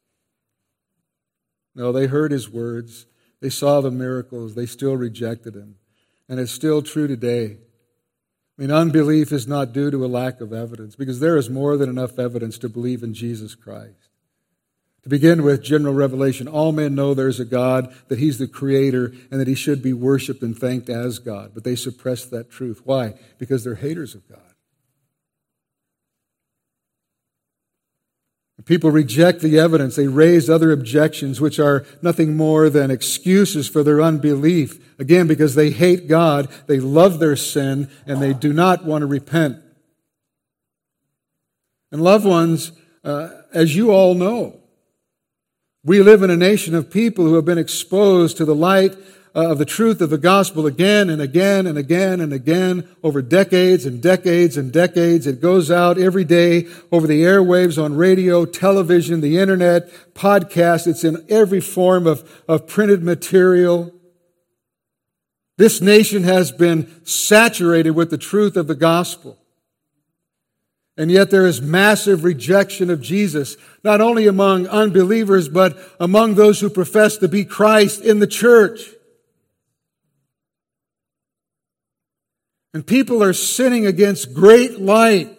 No, they heard his words. They saw the miracles. They still rejected him. And it's still true today. I mean, unbelief is not due to a lack of evidence because there is more than enough evidence to believe in Jesus Christ. To begin with, general revelation all men know there's a God, that He's the Creator, and that He should be worshiped and thanked as God. But they suppress that truth. Why? Because they're haters of God. People reject the evidence. They raise other objections, which are nothing more than excuses for their unbelief. Again, because they hate God, they love their sin, and they do not want to repent. And loved ones, uh, as you all know, we live in a nation of people who have been exposed to the light uh, of the truth of the gospel again and again and again and again over decades and decades and decades. It goes out every day over the airwaves on radio, television, the internet, podcast. It's in every form of, of printed material. This nation has been saturated with the truth of the gospel. And yet there is massive rejection of Jesus, not only among unbelievers, but among those who profess to be Christ in the church. And people are sinning against great light.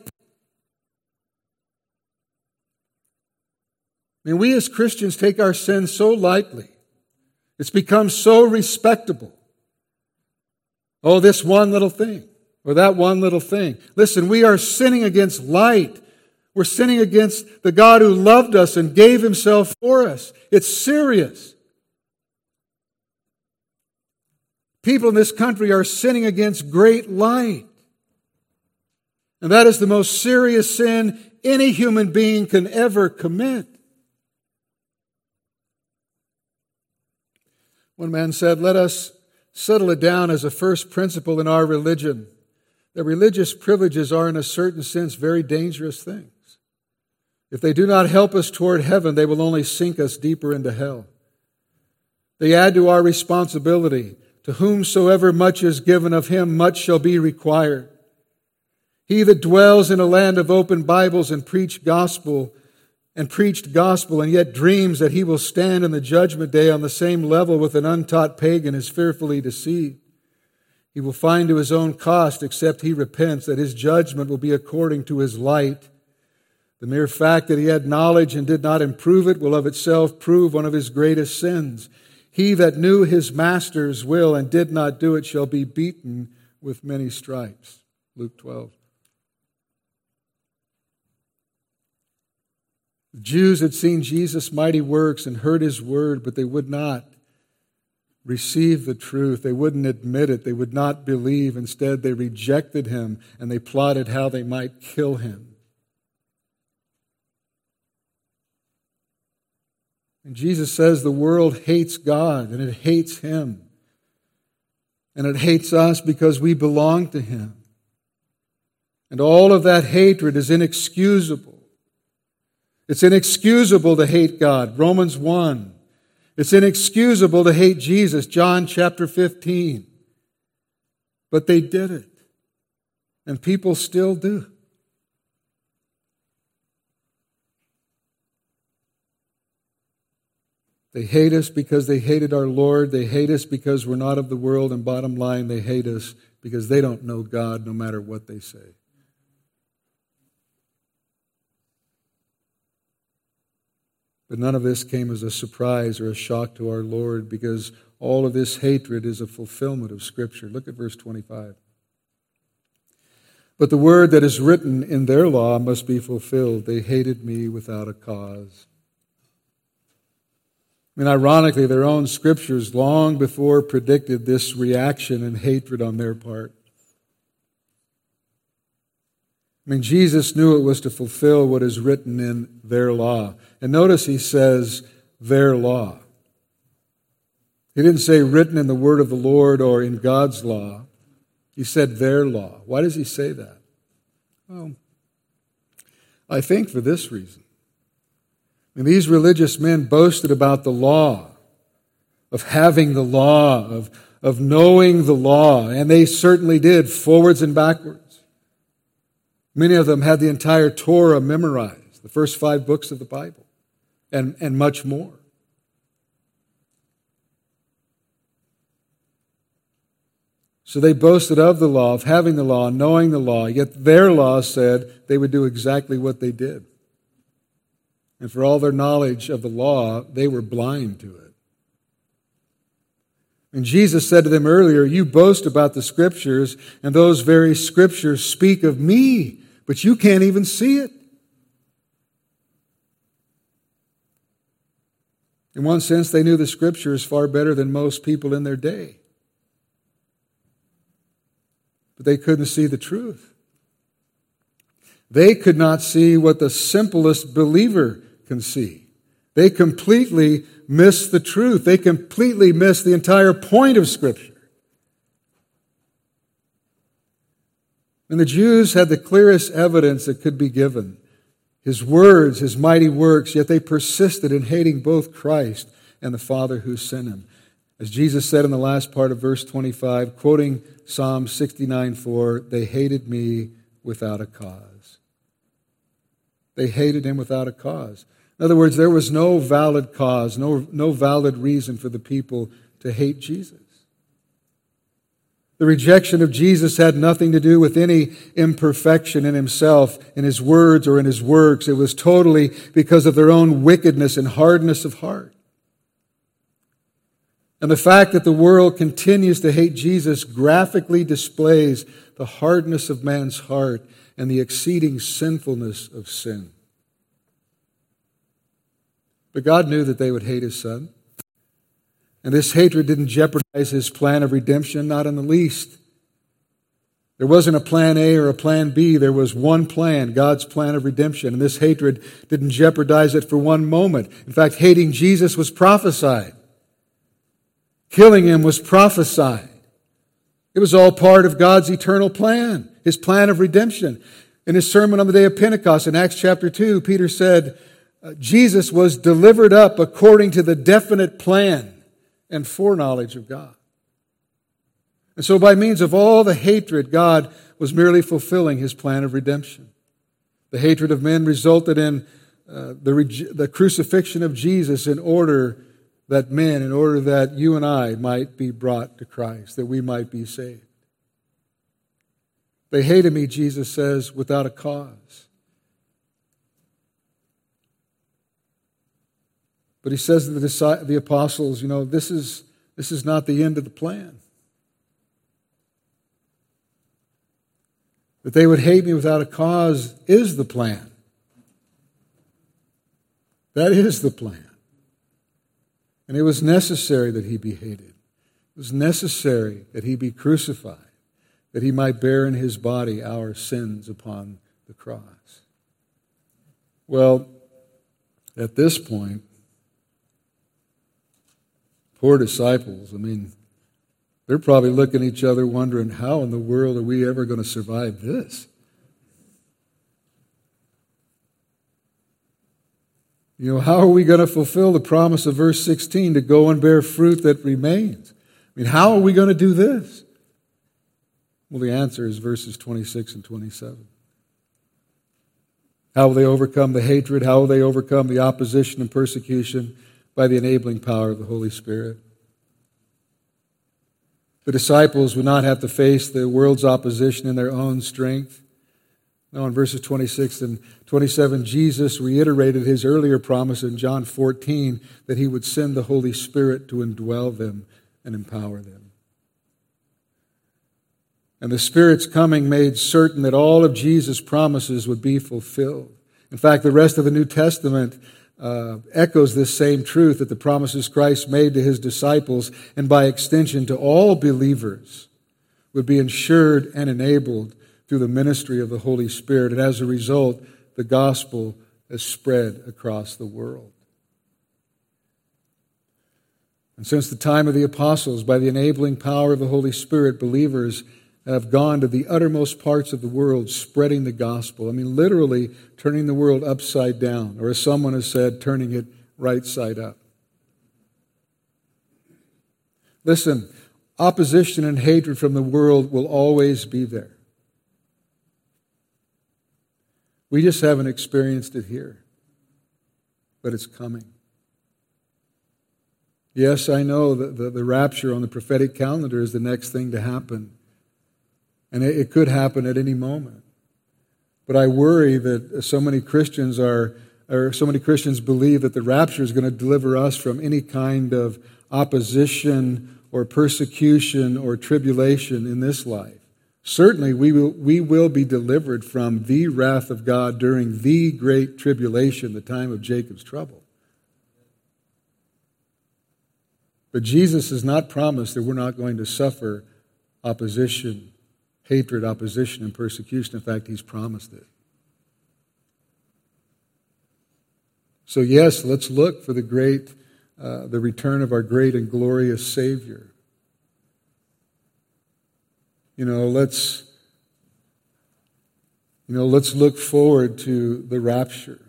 I mean, we as Christians take our sins so lightly. It's become so respectable. Oh, this one little thing or that one little thing. Listen, we are sinning against light. We're sinning against the God who loved us and gave himself for us. It's serious. People in this country are sinning against great light. And that is the most serious sin any human being can ever commit. One man said, Let us settle it down as a first principle in our religion that religious privileges are, in a certain sense, very dangerous things. If they do not help us toward heaven, they will only sink us deeper into hell. They add to our responsibility to whomsoever much is given of him, much shall be required. He that dwells in a land of open Bibles and preach gospel and preached gospel and yet dreams that he will stand in the judgment day on the same level with an untaught pagan is fearfully deceived. He will find to his own cost, except he repents, that his judgment will be according to his light. The mere fact that he had knowledge and did not improve it will of itself prove one of his greatest sins. He that knew his master's will and did not do it shall be beaten with many stripes. Luke 12. The Jews had seen Jesus' mighty works and heard his word, but they would not receive the truth. They wouldn't admit it. They would not believe. Instead, they rejected him and they plotted how they might kill him. And Jesus says the world hates God and it hates Him. And it hates us because we belong to Him. And all of that hatred is inexcusable. It's inexcusable to hate God. Romans 1. It's inexcusable to hate Jesus. John chapter 15. But they did it. And people still do. They hate us because they hated our Lord. They hate us because we're not of the world. And bottom line, they hate us because they don't know God no matter what they say. But none of this came as a surprise or a shock to our Lord because all of this hatred is a fulfillment of Scripture. Look at verse 25. But the word that is written in their law must be fulfilled. They hated me without a cause. Mean, ironically, their own scriptures long before predicted this reaction and hatred on their part. I mean, Jesus knew it was to fulfill what is written in their law. And notice he says, their law. He didn't say written in the word of the Lord or in God's law. He said their law. Why does he say that? Well, I think for this reason. And these religious men boasted about the law, of having the law, of, of knowing the law, and they certainly did, forwards and backwards. Many of them had the entire Torah memorized, the first five books of the Bible, and, and much more. So they boasted of the law, of having the law, knowing the law, yet their law said they would do exactly what they did. And for all their knowledge of the law, they were blind to it. And Jesus said to them earlier, You boast about the scriptures, and those very scriptures speak of me, but you can't even see it. In one sense, they knew the scriptures far better than most people in their day but they couldn't see the truth. They could not see what the simplest believer can see. They completely missed the truth. They completely missed the entire point of Scripture. And the Jews had the clearest evidence that could be given his words, his mighty works, yet they persisted in hating both Christ and the Father who sent him. As Jesus said in the last part of verse 25, quoting Psalm 69 4, they hated me without a cause. They hated him without a cause. In other words, there was no valid cause, no, no valid reason for the people to hate Jesus. The rejection of Jesus had nothing to do with any imperfection in himself, in his words, or in his works. It was totally because of their own wickedness and hardness of heart. And the fact that the world continues to hate Jesus graphically displays the hardness of man's heart and the exceeding sinfulness of sin. But God knew that they would hate his son. And this hatred didn't jeopardize his plan of redemption, not in the least. There wasn't a plan A or a plan B. There was one plan, God's plan of redemption. And this hatred didn't jeopardize it for one moment. In fact, hating Jesus was prophesied. Killing him was prophesied. It was all part of God's eternal plan, his plan of redemption. In his sermon on the day of Pentecost in Acts chapter 2, Peter said, Jesus was delivered up according to the definite plan and foreknowledge of God. And so, by means of all the hatred, God was merely fulfilling his plan of redemption. The hatred of men resulted in uh, the, the crucifixion of Jesus in order that men, in order that you and I might be brought to Christ, that we might be saved. They hated me, Jesus says, without a cause. But he says to the, the apostles, you know, this is, this is not the end of the plan. That they would hate me without a cause is the plan. That is the plan. And it was necessary that he be hated. It was necessary that he be crucified, that he might bear in his body our sins upon the cross. Well, at this point, poor disciples, I mean, they're probably looking at each other wondering, how in the world are we ever going to survive this? You know, how are we going to fulfill the promise of verse 16 to go and bear fruit that remains? I mean, how are we going to do this? Well, the answer is verses 26 and 27. How will they overcome the hatred? How will they overcome the opposition and persecution? By the enabling power of the Holy Spirit. The disciples would not have to face the world's opposition in their own strength. Now, in verses 26 and 27, Jesus reiterated his earlier promise in John 14 that he would send the Holy Spirit to indwell them and empower them. And the Spirit's coming made certain that all of Jesus' promises would be fulfilled. In fact, the rest of the New Testament uh, echoes this same truth that the promises Christ made to his disciples and by extension to all believers would be ensured and enabled through the ministry of the Holy Spirit. And as a result, the gospel is spread across the world. And since the time of the apostles, by the enabling power of the Holy Spirit, believers have gone to the uttermost parts of the world spreading the gospel. I mean, literally turning the world upside down, or as someone has said, turning it right side up. Listen, opposition and hatred from the world will always be there. We just haven't experienced it here, but it's coming. Yes, I know that the, the rapture on the prophetic calendar is the next thing to happen And it, it could happen at any moment. But I worry that so many Christians are, or so many Christians believe that the rapture is going to deliver us from any kind of opposition or persecution or tribulation in this life. Certainly, we will, we will be delivered from the wrath of God during the great tribulation, the time of Jacob's trouble. But Jesus has not promised that we're not going to suffer opposition, hatred, opposition, and persecution. In fact, He's promised it. So, yes, let's look for the great, uh, the return of our great and glorious Savior. You know, let's, you know, let's look forward to the rapture.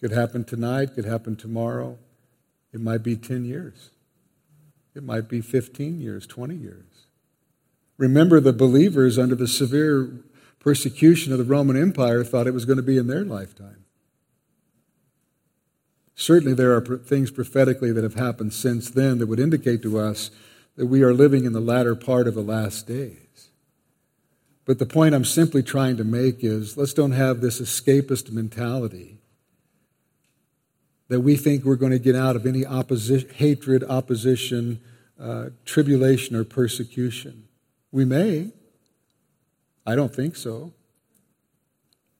Could happen tonight, could happen tomorrow. It might be 10 years. It might be 15 years, 20 years. Remember, the believers under the severe persecution of the Roman Empire thought it was going to be in their lifetime. Certainly, there are things prophetically that have happened since then that would indicate to us that we are living in the latter part of the last days. But the point I'm simply trying to make is let's don't have this escapist mentality that we think we're going to get out of any opposition, hatred, opposition, uh, tribulation, or persecution. We may. I don't think so.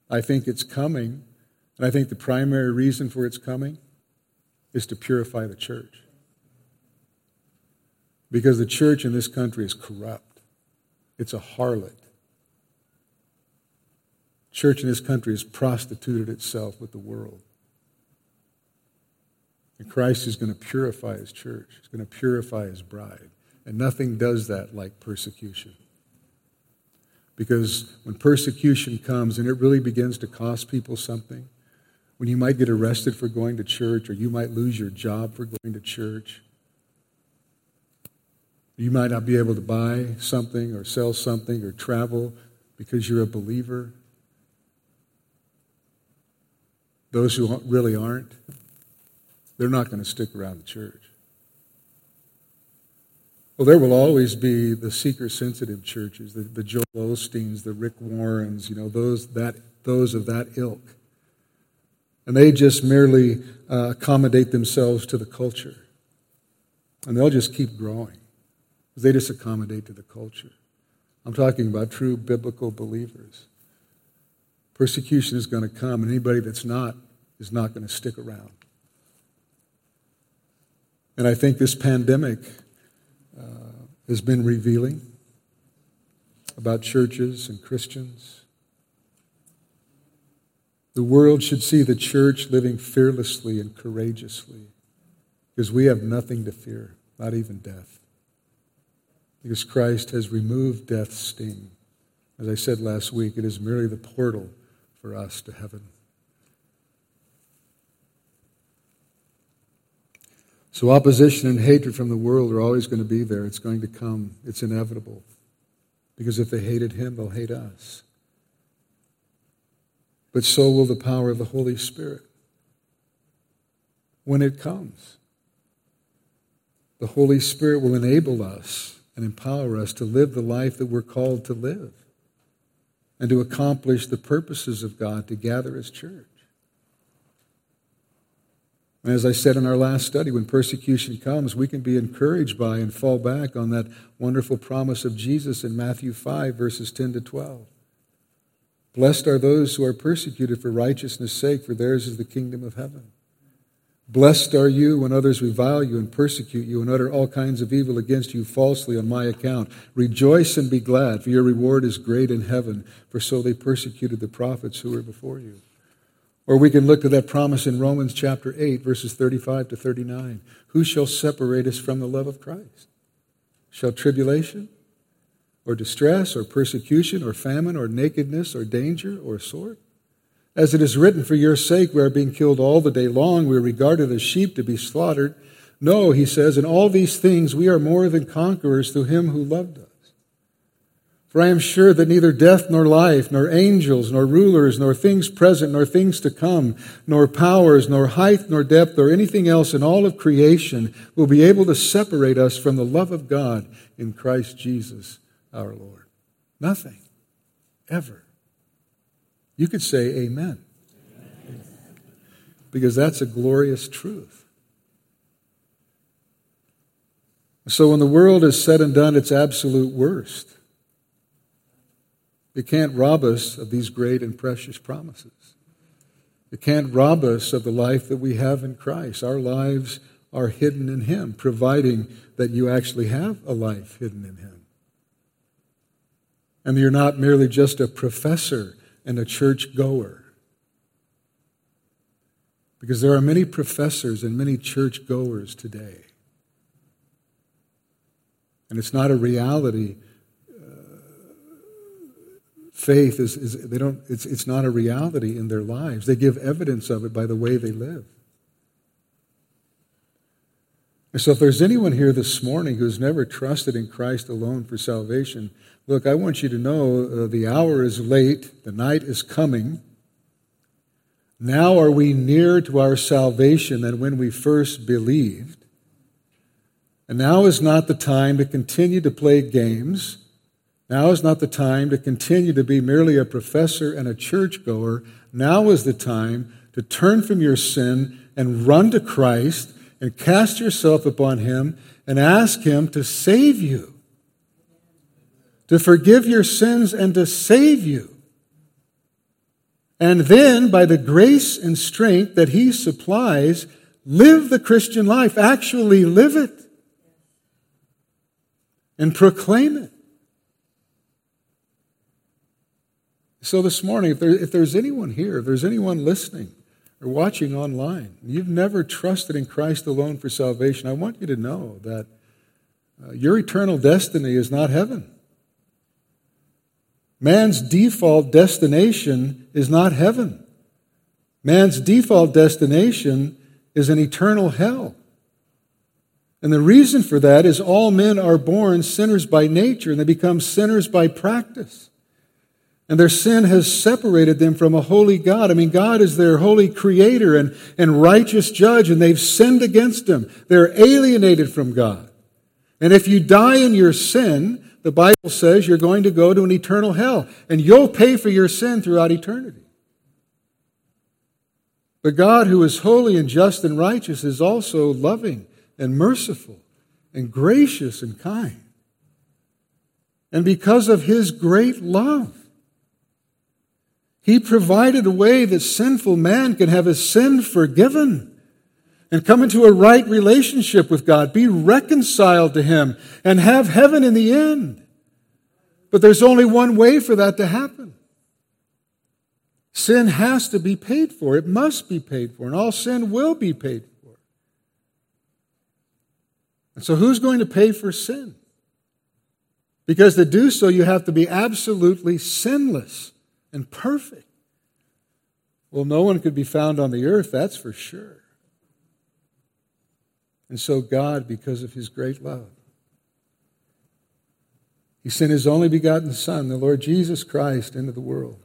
I think it's coming, and I think the primary reason for its coming is to purify the church. Because the church in this country is corrupt, it's a harlot. Church in this country has prostituted itself with the world. And Christ is going to purify his church. He's going to purify his bride. And nothing does that like persecution. Because when persecution comes and it really begins to cost people something, when you might get arrested for going to church, or you might lose your job for going to church, you might not be able to buy something or sell something or travel because you're a believer. Those who really aren't, they're not going to stick around the church. Well, there will always be the seeker sensitive churches, the, the Joel Osteens, the Rick Warrens, you know, those, that, those of that ilk. And they just merely uh, accommodate themselves to the culture. And they'll just keep growing because they just accommodate to the culture. I'm talking about true biblical believers. Persecution is going to come, and anybody that's not is not going to stick around. And I think this pandemic uh, has been revealing about churches and Christians. The world should see the church living fearlessly and courageously because we have nothing to fear, not even death. Because Christ has removed death's sting. As I said last week, it is merely the portal for us to heaven. So, opposition and hatred from the world are always going to be there. It's going to come, it's inevitable. Because if they hated him, they'll hate us. But so will the power of the Holy Spirit when it comes. The Holy Spirit will enable us and empower us to live the life that we're called to live and to accomplish the purposes of God to gather His church. And as I said in our last study, when persecution comes, we can be encouraged by and fall back on that wonderful promise of Jesus in Matthew 5, verses 10 to 12. Blessed are those who are persecuted for righteousness' sake, for theirs is the kingdom of heaven. Blessed are you when others revile you and persecute you and utter all kinds of evil against you falsely on my account. Rejoice and be glad, for your reward is great in heaven, for so they persecuted the prophets who were before you. Or we can look to that promise in Romans chapter 8, verses 35 to 39. Who shall separate us from the love of Christ? Shall tribulation, or distress, or persecution, or famine, or nakedness, or danger, or sword? As it is written, For your sake we are being killed all the day long. We are regarded as sheep to be slaughtered. No, he says, in all these things we are more than conquerors through him who loved us. For I am sure that neither death nor life, nor angels, nor rulers, nor things present, nor things to come, nor powers, nor height, nor depth, or anything else in all of creation will be able to separate us from the love of God in Christ Jesus our Lord. Nothing. Ever. You could say amen. Because that's a glorious truth. So when the world is said and done its absolute worst, it can't rob us of these great and precious promises. It can't rob us of the life that we have in Christ. Our lives are hidden in Him, providing that you actually have a life hidden in Him. And you're not merely just a professor and a church goer. Because there are many professors and many church goers today. And it's not a reality. Faith is, is, they don't, it's, it's not a reality in their lives. They give evidence of it by the way they live. And so, if there's anyone here this morning who's never trusted in Christ alone for salvation, look, I want you to know uh, the hour is late, the night is coming. Now are we nearer to our salvation than when we first believed. And now is not the time to continue to play games. Now is not the time to continue to be merely a professor and a churchgoer. Now is the time to turn from your sin and run to Christ and cast yourself upon Him and ask Him to save you, to forgive your sins and to save you. And then, by the grace and strength that He supplies, live the Christian life. Actually live it. And proclaim it. So, this morning, if, there, if there's anyone here, if there's anyone listening, or watching online, you've never trusted in Christ alone for salvation, I want you to know that uh, your eternal destiny is not heaven. Man's default destination is not heaven. Man's default destination is an eternal hell. And the reason for that is all men are born sinners by nature and they become sinners by practice. And their sin has separated them from a holy God. I mean, God is their holy creator and, and righteous judge, and they've sinned against him. They're alienated from God. And if you die in your sin, the Bible says you're going to go to an eternal hell, and you'll pay for your sin throughout eternity. But God, who is holy and just and righteous, is also loving and merciful and gracious and kind. And because of his great love, he provided a way that sinful man can have his sin forgiven and come into a right relationship with God, be reconciled to Him, and have heaven in the end. But there's only one way for that to happen. Sin has to be paid for. It must be paid for, and all sin will be paid for. And so, who's going to pay for sin? Because to do so, you have to be absolutely sinless and perfect. Well, no one could be found on the earth, that's for sure. And so, God, because of his great love, he sent his only begotten Son, the Lord Jesus Christ, into the world.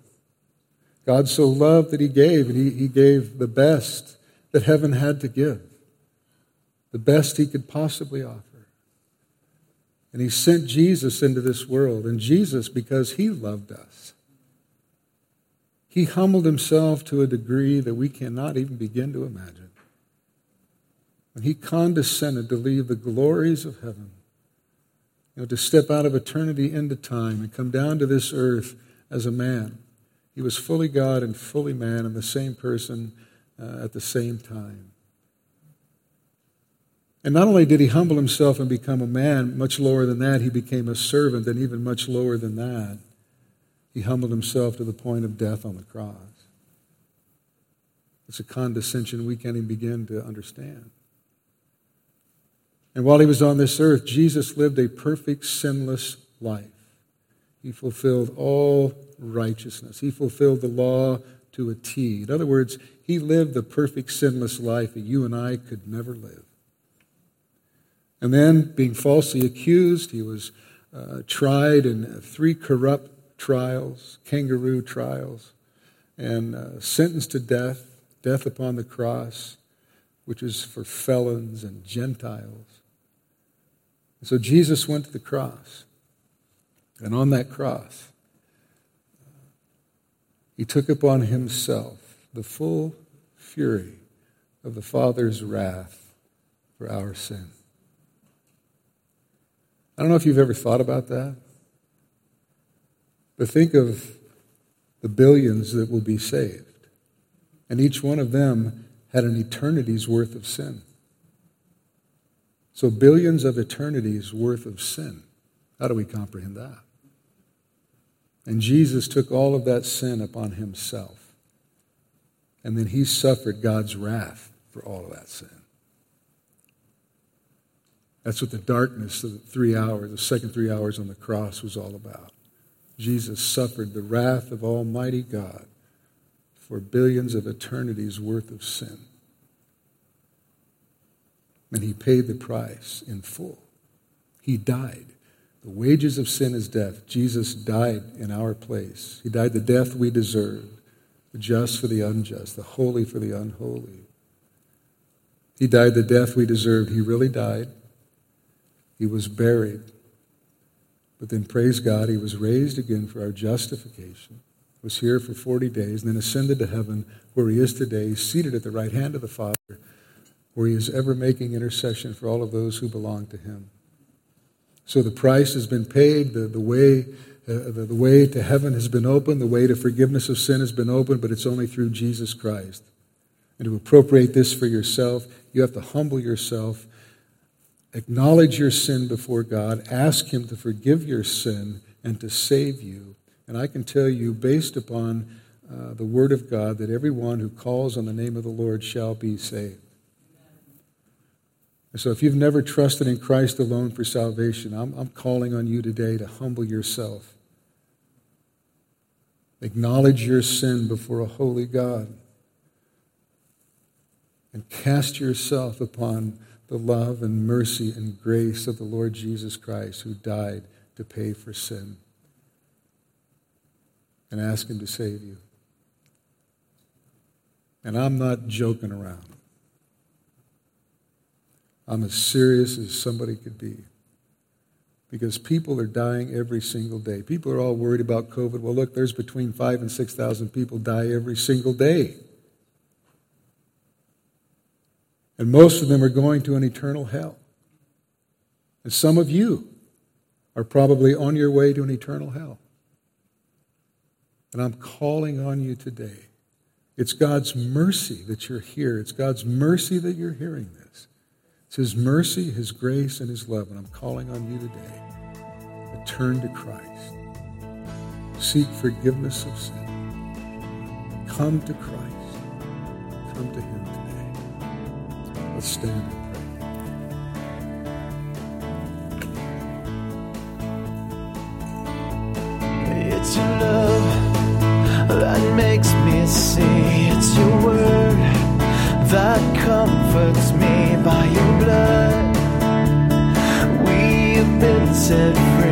God so loved that he gave, and he, he gave the best that heaven had to give, the best he could possibly offer. And he sent Jesus into this world. And Jesus, because he loved us, he humbled himself to a degree that we cannot even begin to imagine. And he condescended to leave the glories of heaven, you know, to step out of eternity into time and come down to this earth as a man. He was fully God and fully man and the same person uh, at the same time. And not only did he humble himself and become a man, much lower than that, he became a servant, and even much lower than that. He humbled himself to the point of death on the cross. It's a condescension we can't even begin to understand. And while he was on this earth, Jesus lived a perfect, sinless life. He fulfilled all righteousness. He fulfilled the law to a T. In other words, he lived the perfect, sinless life that you and I could never live. And then, being falsely accused, he was uh, tried in three corrupt trials, kangaroo trials, and uh, sentenced to death, death upon the cross, which is for felons and Gentiles. And so Jesus went to the cross. And on that cross, he took upon himself the full fury of the Father's wrath for our sin. I don't know if you've ever thought about that, but think of the billions that will be saved. And each one of them had an eternity's worth of sin. So, billions of eternities worth of sin. How do we comprehend that? And Jesus took all of that sin upon himself. And then he suffered God's wrath for all of that sin. That's what the darkness of the three hours, the second three hours on the cross was all about. Jesus suffered the wrath of Almighty God for billions of eternities worth of sin. And he paid the price in full. He died. The wages of sin is death. Jesus died in our place. He died the death we deserved, the just for the unjust, the holy for the unholy. He died the death we deserved. He really died. He was buried. But then, praise God, he was raised again for our justification, was here for 40 days, and then ascended to heaven where he is today, seated at the right hand of the Father, where he is ever making intercession for all of those who belong to him. So the price has been paid, the, the, way, uh, the, the way to heaven has been opened, the way to forgiveness of sin has been opened, but it's only through Jesus Christ. And to appropriate this for yourself, you have to humble yourself acknowledge your sin before God, ask Him to forgive your sin and to save you. And I can tell you, based upon uh, the Word of God, that everyone who calls on the name of the Lord shall be saved. And so, if you've never trusted in Christ alone for salvation, I'm, I'm calling on you today to humble yourself. Acknowledge your sin before a holy God. And cast yourself upon the love and mercy and grace of the Lord Jesus Christ who died to pay for sin. And ask Him to save you. And I'm not joking around. I'm as serious as somebody could be. Because people are dying every single day. People are all worried about COVID. Well, look, there's between five and 6,000 people die every single day. And most of them are going to an eternal hell. And some of you are probably on your way to an eternal hell. And I'm calling on you today. It's God's mercy that you're here. It's God's mercy that you're hearing this. It's His mercy, His grace, and His love. And I'm calling on you today to turn to Christ. Seek forgiveness of sin. Come to Christ. Come to Him. Let's stand and pray. It's your love that makes me see. It's your word that comforts me by your blood. We've been set free.